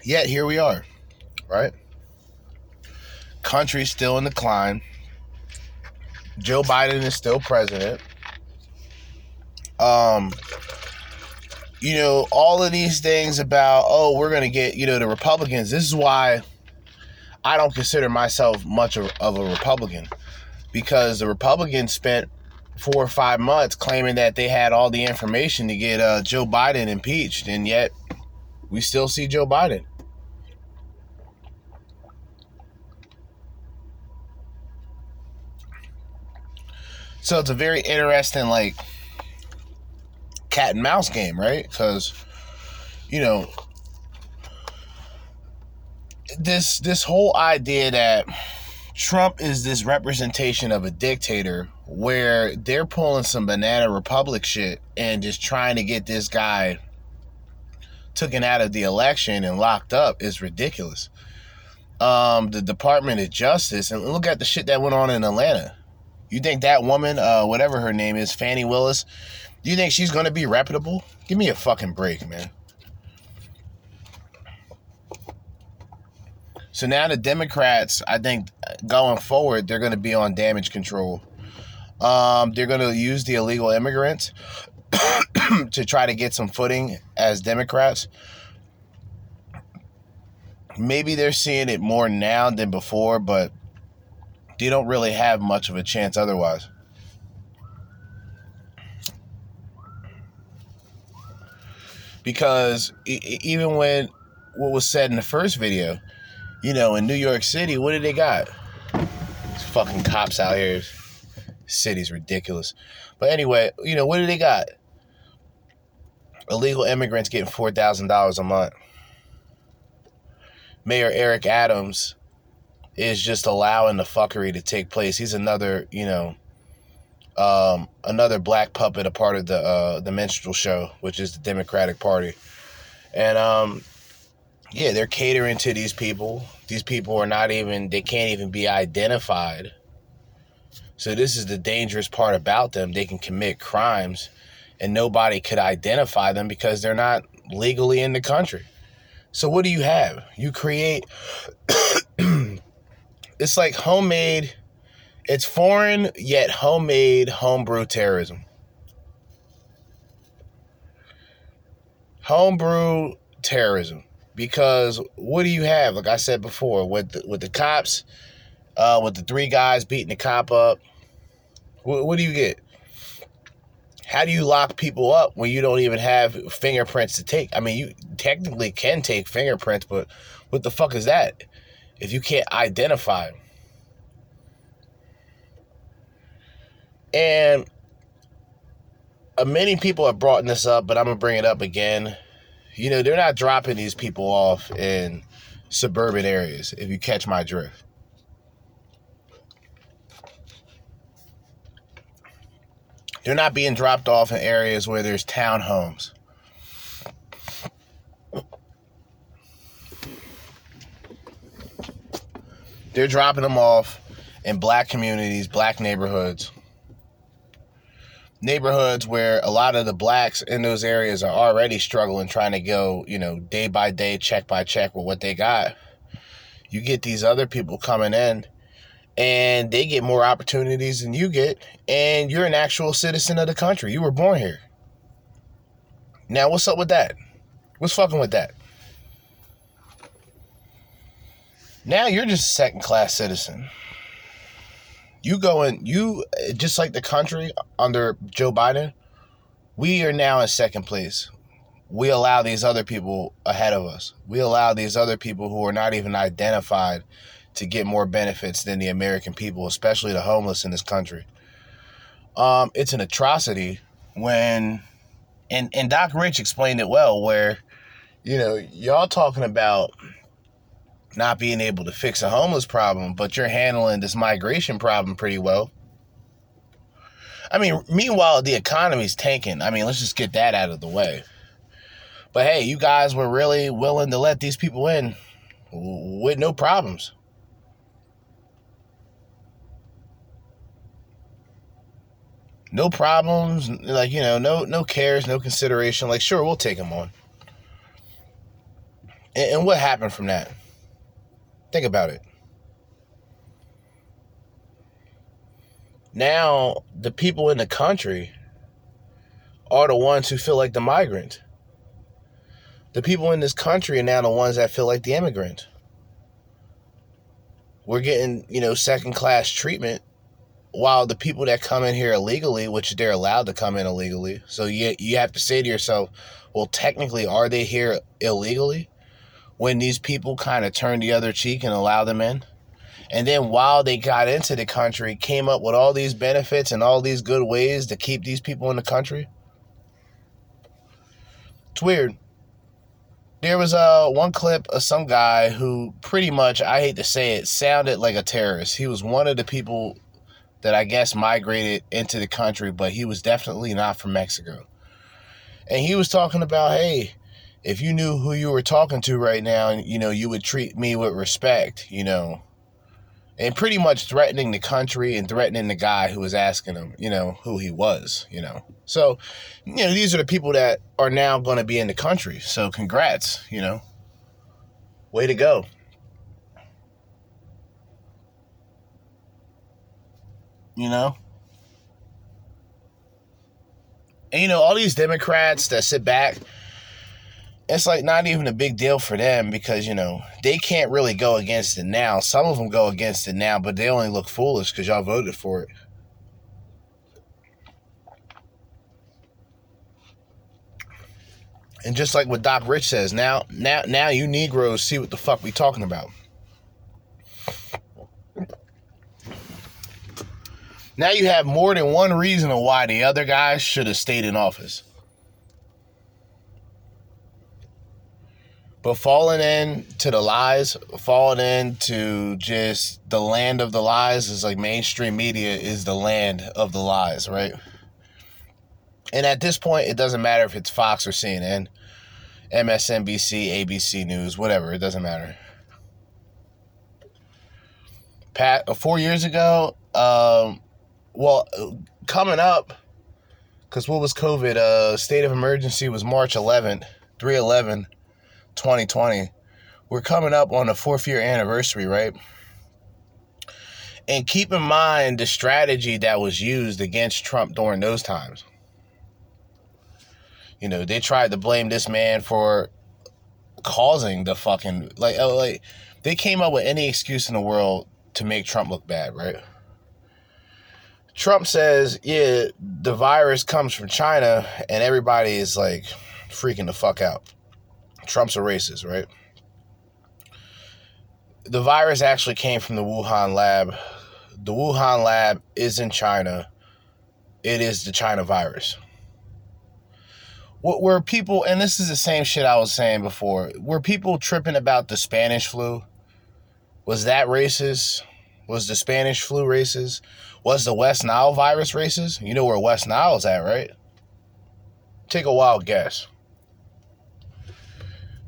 Yet here we are, right? Country's still in decline. Joe Biden is still president. Um, you know, all of these things about, oh, we're going to get, you know, the Republicans. This is why I don't consider myself much of, a Republican because the Republicans spent four or five months claiming that they had all the information to get uh, Joe Biden impeached, and yet we still see Joe Biden. So it's a very interesting, like, cat and mouse game, right? Because, you know, this this whole idea that Trump is this representation of a dictator where they're pulling some banana republic shit and just trying to get this guy taken out of the election and locked up is ridiculous. Um, the Department of Justice and look at the shit that went on in Atlanta. You think that woman, uh, whatever her name is, Fani Willis, do you think she's gonna be reputable? Give me a fucking break, man. So now the Democrats, I think, going forward, they're going to be on damage control. Um, they're going to use the illegal immigrants to try to get some footing as Democrats. Maybe they're seeing it more now than before, but they don't really have much of a chance otherwise. Because even when what was said in the first video, you know, in New York City, what do they got? These fucking cops out here. City's ridiculous. But anyway, you know, what do they got? Illegal immigrants getting $4,000 a month. Mayor Eric Adams is just allowing the fuckery to take place. He's another, you know, um, another black puppet, a part of the uh, the minstrel show, which is the Democratic Party, and um, yeah, they're catering to these people. These people are not even, they can't even be identified. So, this is the dangerous part about them. They can commit crimes and nobody could identify them because they're not legally in the country. So, what do you have? You create, it's like homemade, it's foreign yet homemade homebrew terrorism. Homebrew terrorism because what do you have? Like I said before, with the, with the cops, uh, with the three guys beating the cop up, what, what do you get? How do you lock people up when you don't even have fingerprints to take? I mean, you technically can take fingerprints, but what the fuck is that? If you can't identify them. And uh, many people have brought this up, but I'm gonna bring it up again you know, they're not dropping these people off in suburban areas, if you catch my drift. They're not being dropped off in areas where there's townhomes. They're dropping them off in black communities, black neighborhoods neighborhoods where a lot of the blacks in those areas are already struggling trying to go, you know, day by day, check by check with what they got. You get these other people coming in and they get more opportunities than you get, and you're an actual citizen of the country. You were born here. Now, what's up with that? What's fucking with that? Now you're just a second class citizen. You go in, you just like the country under Joe Biden, we are now in second place. We allow these other people ahead of us. We allow these other people who are not even identified to get more benefits than the American people, especially the homeless in this country. Um, it's an atrocity when, and and Doc Rich explained it well, where, you know, y'all talking about not being able to fix a homeless problem, but you're handling this migration problem pretty well. I mean, meanwhile, the economy's tanking. I mean, let's just get that out of the way. But hey, you guys were really willing to let these people in with no problems. No problems, like you know, no no cares, no consideration. Like, sure, we'll take them on. And, and what happened from that? Think about it. Now, the people in the country are the ones who feel like the migrant. The people in this country are now the ones that feel like the immigrant. We're getting, you know, second class treatment while the people that come in here illegally, which they're allowed to come in illegally, so you you have to say to yourself, well, technically, are they here illegally? When these people kind of turn the other cheek and allow them in, and then while they got into the country, came up with all these benefits and all these good ways to keep these people in the country. It's weird. There was uh, one clip of some guy who pretty much, I hate to say it, sounded like a terrorist. He was one of the people that I guess migrated into the country, but he was definitely not from Mexico. And he was talking about, hey, if you knew who you were talking to right now, you know, you would treat me with respect, you know, and pretty much threatening the country and threatening the guy who was asking him, you know, who he was, you know. So, you know, these are the people that are now going to be in the country. So, congrats, you know. Way to go. You know? And you know, all these Democrats that sit back, it's like not even a big deal for them because, you know, they can't really go against it now. Some of them go against it now, but they only look foolish because y'all voted for it. And just like what Doc Rich says, now now now you Negroes see what the fuck we talking about. Now you have more than one reason of why the other guys should have stayed in office. But falling into the lies, falling into just the land of the lies is like mainstream media is the land of the lies, right? And at this point, it doesn't matter if it's Fox or CNN, MSNBC, ABC News, whatever, it doesn't matter. Pat, uh, four years ago, um, well, coming up, because what was COVID? Uh, state of emergency was March 11th, 311, 2020. We're coming up on the fourth year anniversary, right? And keep in mind the strategy that was used against Trump during those times. You know, they tried to blame this man for causing the fucking like like they came up with any excuse in the world to make Trump look bad, right? Trump says, yeah, the virus comes from China, and everybody is like freaking the fuck out. Trump's a racist, right? The virus actually came from the Wuhan lab. The Wuhan lab is in China. It is the China virus. Where people, and this is the same shit I was saying before, were people tripping about the Spanish flu? Was that racist? Was the Spanish flu racist? Was the West Nile virus racist? You know where West Nile is at, right? Take a wild guess.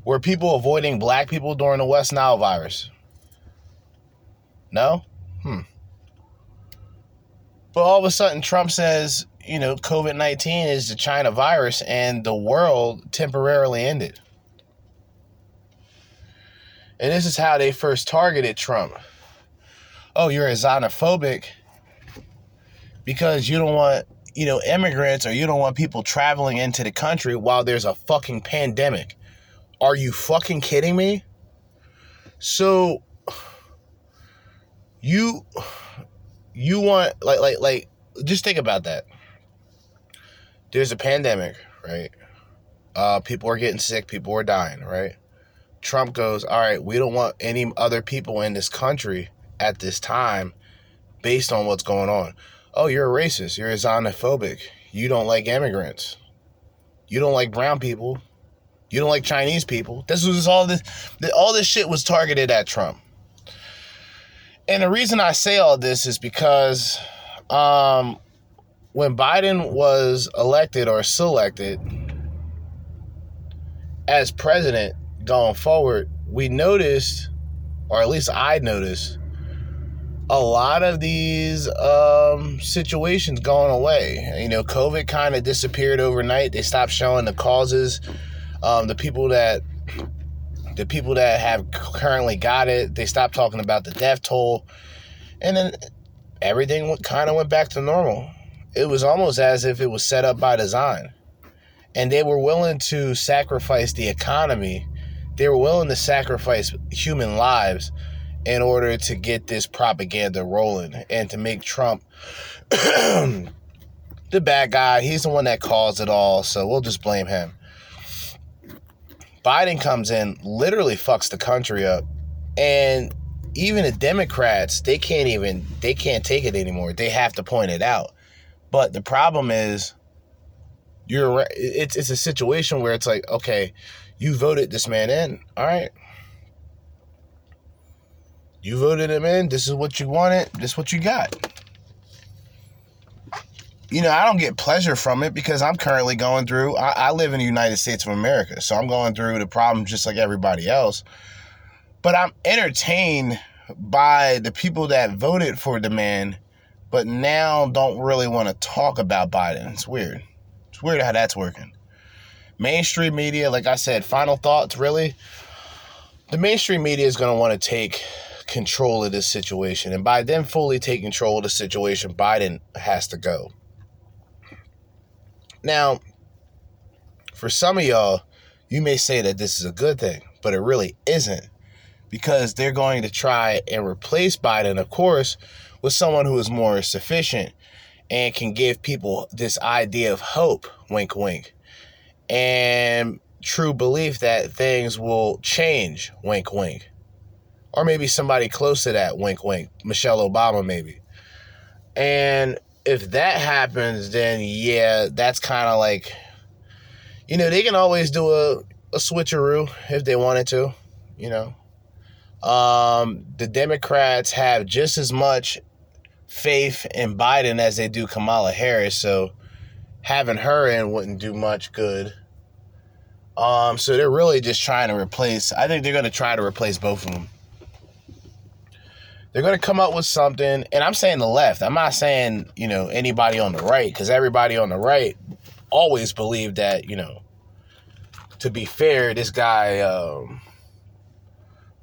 Were people avoiding black people during the West Nile virus? No? Hmm. But all of a sudden, Trump says, you know, COVID 19 is the China virus and the world temporarily ended. And this is how they first targeted Trump. Oh, you're a xenophobic because you don't want, you know, immigrants or you don't want people traveling into the country while there's a fucking pandemic. Are you fucking kidding me? So you you want like like like just think about that. There's a pandemic, right? Uh people are getting sick, people are dying, right? Trump goes, "All right, we don't want any other people in this country at this time based on what's going on." oh, you're a racist, you're a xenophobic, you don't like immigrants, you don't like brown people. You don't like Chinese people. This was all this all this shit was targeted at Trump. And the reason I say all this is because um, when Biden was elected or selected as president going forward, we noticed, or at least I noticed, a lot of these um, situations going away. You know, COVID kind of disappeared overnight. They stopped showing the causes. Um, the people that the people that have currently got it, they stopped talking about the death toll, and then everything kind of went back to normal. It was almost as if it was set up by design, and they were willing to sacrifice the economy. They were willing to sacrifice human lives in order to get this propaganda rolling and to make Trump the bad guy. He's the one that caused it all, so we'll just blame him. Biden comes in, literally fucks the country up, and even the Democrats, they can't even they can't take it anymore. They have to point it out. But the problem is you're it's it's a situation where it's like, okay, you voted this man in. All right. You voted him in. This is what you wanted. This is what you got. You know, I don't get pleasure from it because I'm currently going through, I, I live in the United States of America. So I'm going through the problem just like everybody else. But I'm entertained by the people that voted for the man, but now don't really want to talk about Biden. It's weird. It's weird how that's working. Mainstream media, like I said, final thoughts really. The mainstream media is going to want to take control of this situation. And by them fully taking control of the situation, Biden has to go. Now, for some of y'all, you may say that this is a good thing, but it really isn't because they're going to try and replace Biden, of course, with someone who is more sufficient and can give people this idea of hope, wink, wink, and true belief that things will change, wink, wink or maybe somebody close to that, wink, wink, Michelle Obama, maybe. And if that happens, then yeah, that's kind of like, you know, they can always do a, a switcheroo if they wanted to, you know. Um, the Democrats have just as much faith in Biden as they do Kamala Harris, so having her in wouldn't do much good. Um, so they're really just trying to replace. I think they're going to try to replace both of them. They're going to come up with something, and I'm saying the left. I'm not saying, you know, anybody on the right, because everybody on the right always believed that, you know, to be fair, this guy, um,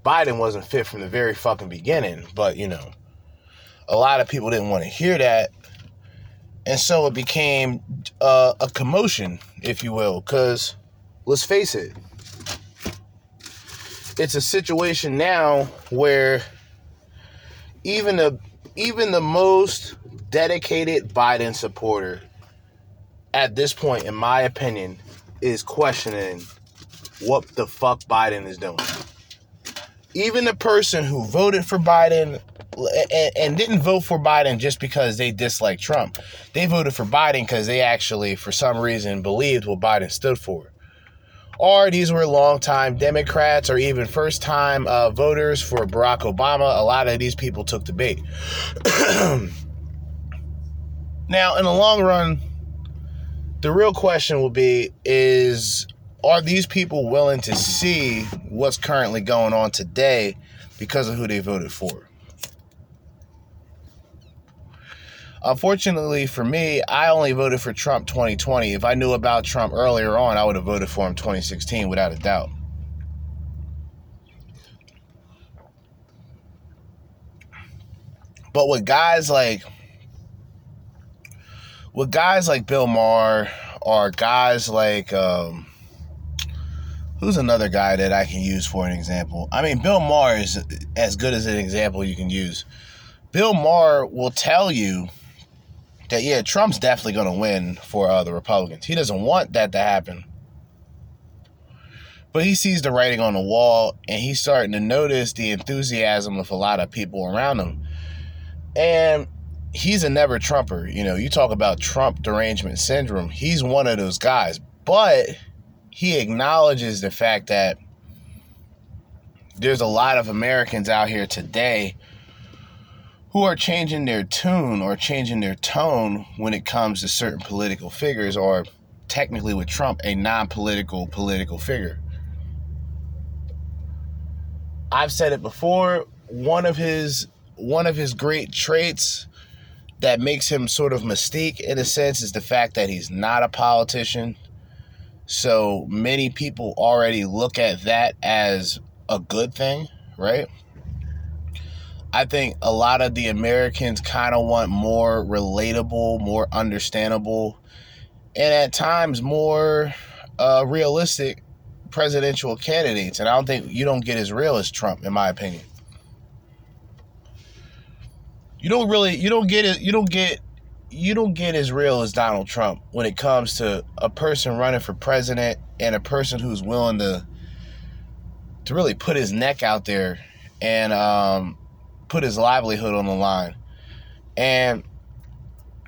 Biden wasn't fit from the very fucking beginning, but, you know, a lot of people didn't want to hear that. And so it became uh, a commotion, if you will, because let's face it, it's a situation now where even the even the most dedicated Biden supporter at this point, in my opinion, is questioning what the fuck Biden is doing. Even the person who voted for Biden and, and didn't vote for Biden just because they dislike Trump, they voted for Biden because they actually, for some reason, believed what Biden stood for or these were longtime Democrats or even first time uh, voters for Barack Obama. A lot of these people took the bait. now, in the long run, the real question will be is are these people willing to see what's currently going on today because of who they voted for? Unfortunately for me, I only voted for Trump 2020. If I knew about Trump earlier on, I would have voted for him 2016 without a doubt. But with guys like with guys like Bill Maher or guys like um, who's another guy that I can use for an example? I mean, Bill Maher is as good as an example you can use. Bill Maher will tell you that yeah, Trump's definitely going to win for uh, the Republicans. He doesn't want that to happen. But he sees the writing on the wall and he's starting to notice the enthusiasm of a lot of people around him. And he's a never Trumper. You know, you talk about Trump derangement syndrome. He's one of those guys. But he acknowledges the fact that there's a lot of Americans out here today who are changing their tune or changing their tone when it comes to certain political figures or technically with Trump a non-political political figure. I've said it before, one of his one of his great traits that makes him sort of mystique in a sense is the fact that he's not a politician. So many people already look at that as a good thing, right? I think a lot of the Americans kind of want more relatable, more understandable, and at times more uh, realistic presidential candidates. And I don't think you don't get as real as Trump, in my opinion. You don't really, you don't get it, you don't get, you don't get as real as Donald Trump when it comes to a person running for president and a person who's willing to to really put his neck out there and um, put his livelihood on the line. And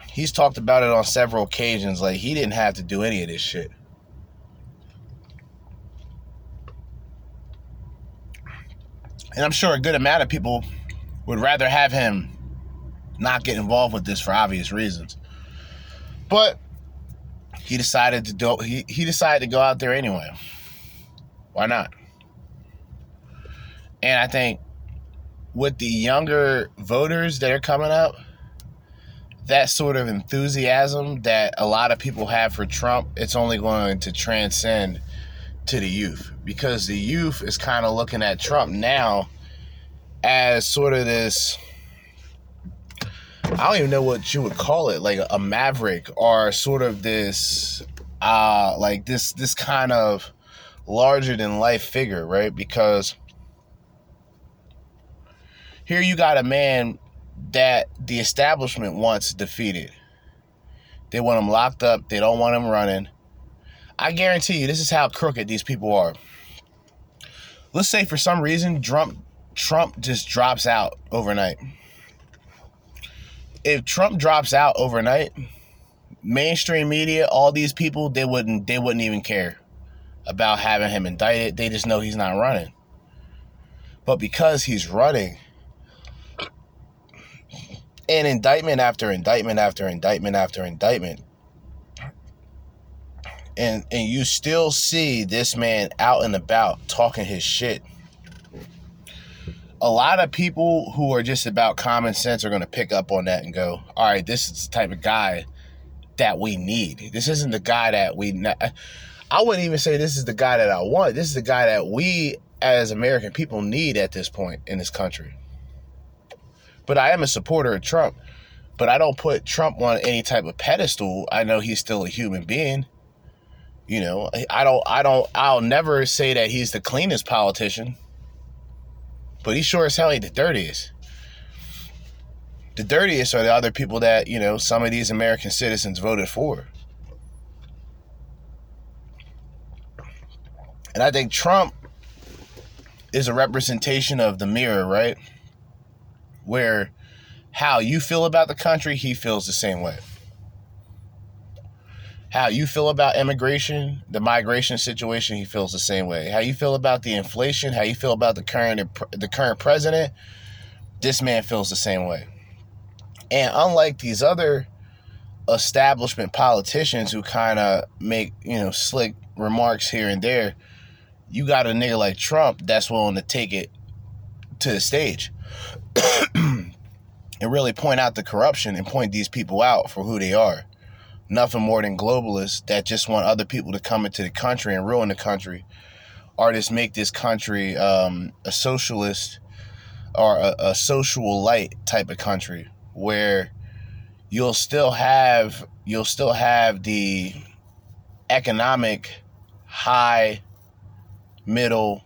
he's talked about it on several occasions. Like he didn't have to do any of this shit. And I'm sure a good amount of people would rather have him not get involved with this for obvious reasons. But he decided to do he, he decided to go out there anyway. Why not? And I think with the younger voters that are coming up, that sort of enthusiasm that a lot of people have for Trump, it's only going to transcend to the youth because the youth is kind of looking at Trump now as sort of this I don't even know what you would call it, like a maverick or sort of this uh like this this kind of larger than life figure, right? Because here you got a man that the establishment wants defeated. They want him locked up. They don't want him running. I guarantee you, this is how crooked these people are. Let's say for some reason Trump Trump just drops out overnight. If Trump drops out overnight, mainstream media, all these people, they wouldn't they wouldn't even care about having him indicted. They just know he's not running. But because he's running, and indictment after indictment after indictment after indictment. And and you still see this man out and about talking his shit. A lot of people who are just about common sense are going to pick up on that and go all right this is the type of guy that we need. This isn't the guy that we i wouldn't even say this is the guy that i want. This is the guy that we as american people need at this point in this country but I am a supporter of Trump. But I don't put Trump on any type of pedestal. I know he's still a human being. You know, I don't, I don't, I'll never say that he's the cleanest politician. But he sure as hell ain't the dirtiest. The dirtiest are the other people that, you know, some of these American citizens voted for. And I think Trump is a representation of the mirror, right? Where how you feel about the country, he feels the same way. How you feel about immigration, the migration situation, he feels the same way. How you feel about the inflation, how you feel about the current the current president, this man feels the same way. And unlike these other establishment politicians who kind of make, you know, slick remarks here and there, you got a nigga like Trump that's willing to take it to the stage and really point out the corruption and point these people out for who they are. Nothing more than globalists that just want other people to come into the country and ruin the country, Artists make this country um, a socialist or a, a social light type of country where you'll still have you'll still have the economic high middle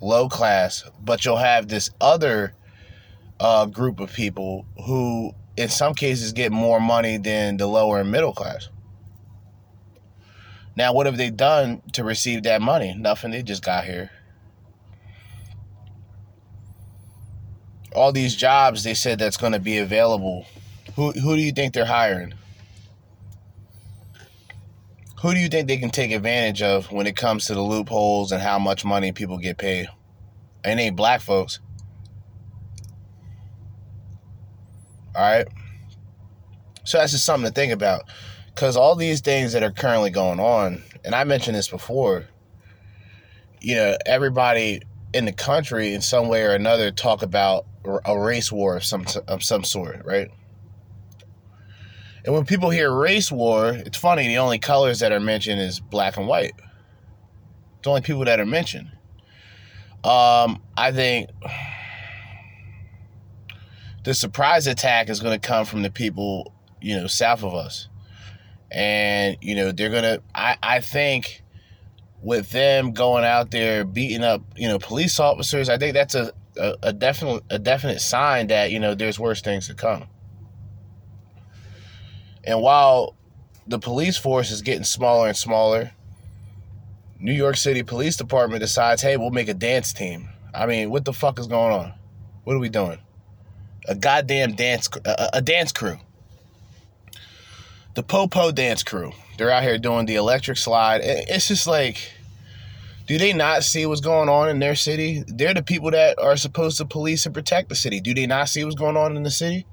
low class but you'll have this other uh, group of people who, in some cases, get more money than the lower and middle class. Now, what have they done to receive that money? Nothing. They just got here. All these jobs they said that's going to be available. Who, who do you think they're hiring? who do you think they can take advantage of when it comes to the loopholes and how much money people get paid? It ain't black folks. All right. So that's just something to think about. Because all these things that are currently going on, and I mentioned this before, you know, everybody in the country in some way or another talk about a race war of some of some sort, right? And when people hear race war, it's funny, the only colors that are mentioned is black and white. The only people that are mentioned. Um, I think the surprise attack is going to come from the people, you know, south of us. And, you know, they're going to, I, I think with them going out there beating up, you know, police officers, I think that's a, a, a definite, a definite sign that, you know, there's worse things to come. And while the police force is getting smaller and smaller, New York City Police Department decides, hey, we'll make a dance team. I mean, what the fuck is going on? What are we doing? A goddamn dance, a, a dance crew. The Popo dance crew. They're out here doing the electric slide. It's just like, do they not see what's going on in their city? They're the people that are supposed to police and protect the city. Do they not see what's going on in the city?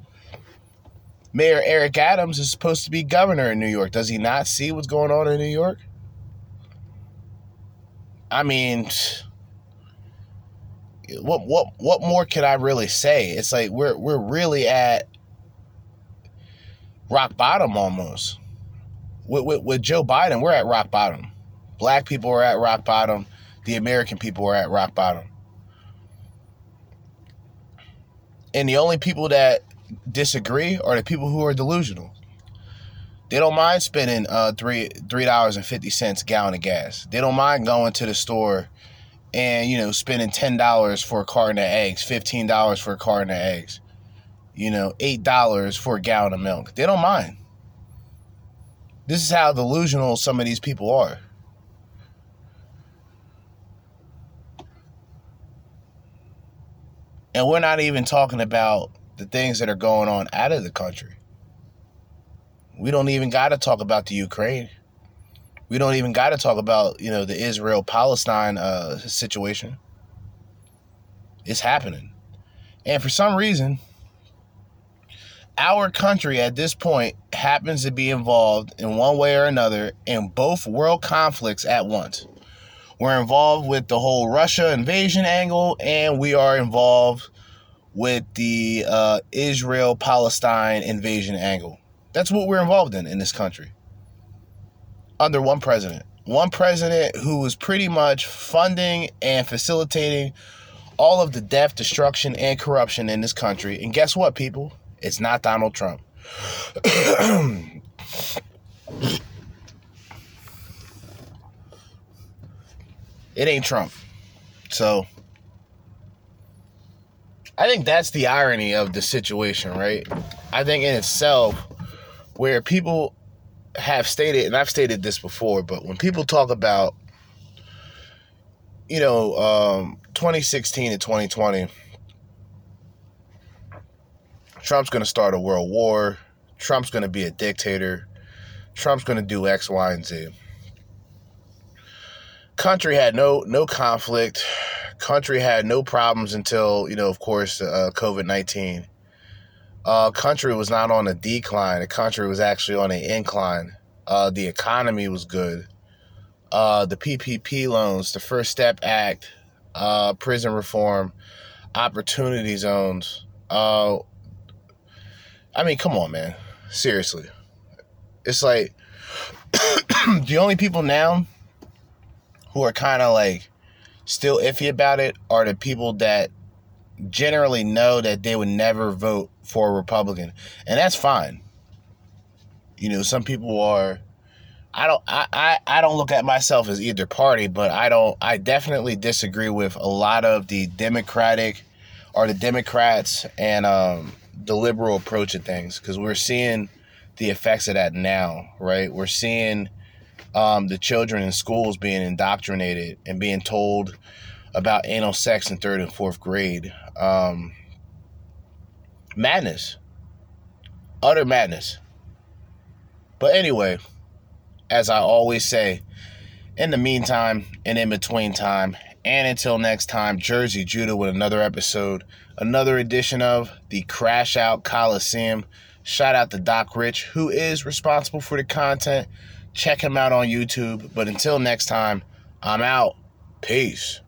Mayor Eric Adams is supposed to be governor in New York. Does he not see what's going on in New York? I mean, what what what more can I really say? It's like we're we're really at rock bottom almost. With, with, with Joe Biden, we're at rock bottom. Black people are at rock bottom. The American people are at rock bottom. And the only people that disagree are the people who are delusional. They don't mind spending uh, three three dollars and fifty cents a gallon of gas. They don't mind going to the store and you know spending ten dollars for a carton of eggs, fifteen dollars for a carton of eggs, you know eight dollars for a gallon of milk. They don't mind. This is how delusional some of these people are. And we're not even talking about the things that are going on out of the country. We don't even got to talk about the Ukraine. We don't even got to talk about, you know, the Israel Palestine uh, situation. It's happening. And for some reason, our country at this point happens to be involved in one way or another in both world conflicts at once. We're involved with the whole Russia invasion angle, and we are involved with the uh, Israel Palestine invasion angle. That's what we're involved in in this country. Under one president. One president who was pretty much funding and facilitating all of the death, destruction, and corruption in this country. And guess what, people? It's not Donald Trump. it ain't Trump. So I think that's the irony of the situation, right? I think in itself, where people have stated, and I've stated this before, but when people talk about, you know, um, 2016 to 2020, Trump's going to start a world war, Trump's going to be a dictator, Trump's going to do X, Y, and Z. Country had no no conflict country had no problems until, you know, of course, uh, COVID 19. Uh, country was not on a decline. The country was actually on an incline. Uh, the economy was good. Uh, the PPP loans, the First Step Act, uh, prison reform, opportunity zones. Uh, I mean, come on, man. Seriously. It's like the only people now who are kind of like still iffy about it are the people that generally know that they would never vote for a Republican. And that's fine. You know, some people are I don't I, I, I don't look at myself as either party, but I don't I definitely disagree with a lot of the Democratic or the Democrats and um, the liberal approach of things because we're seeing the effects of that now, right? We're seeing um, the children in schools being indoctrinated and being told about anal sex in third and fourth grade. Um, madness. Utter madness. But anyway, as I always say, in the meantime and in between time, and until next time, Jerzee Judah with another episode, another edition of the Crash Out Coliseum. Shout out to Doc Rich, who is responsible for the content. Check him out on YouTube. But until next time, I'm out. Peace.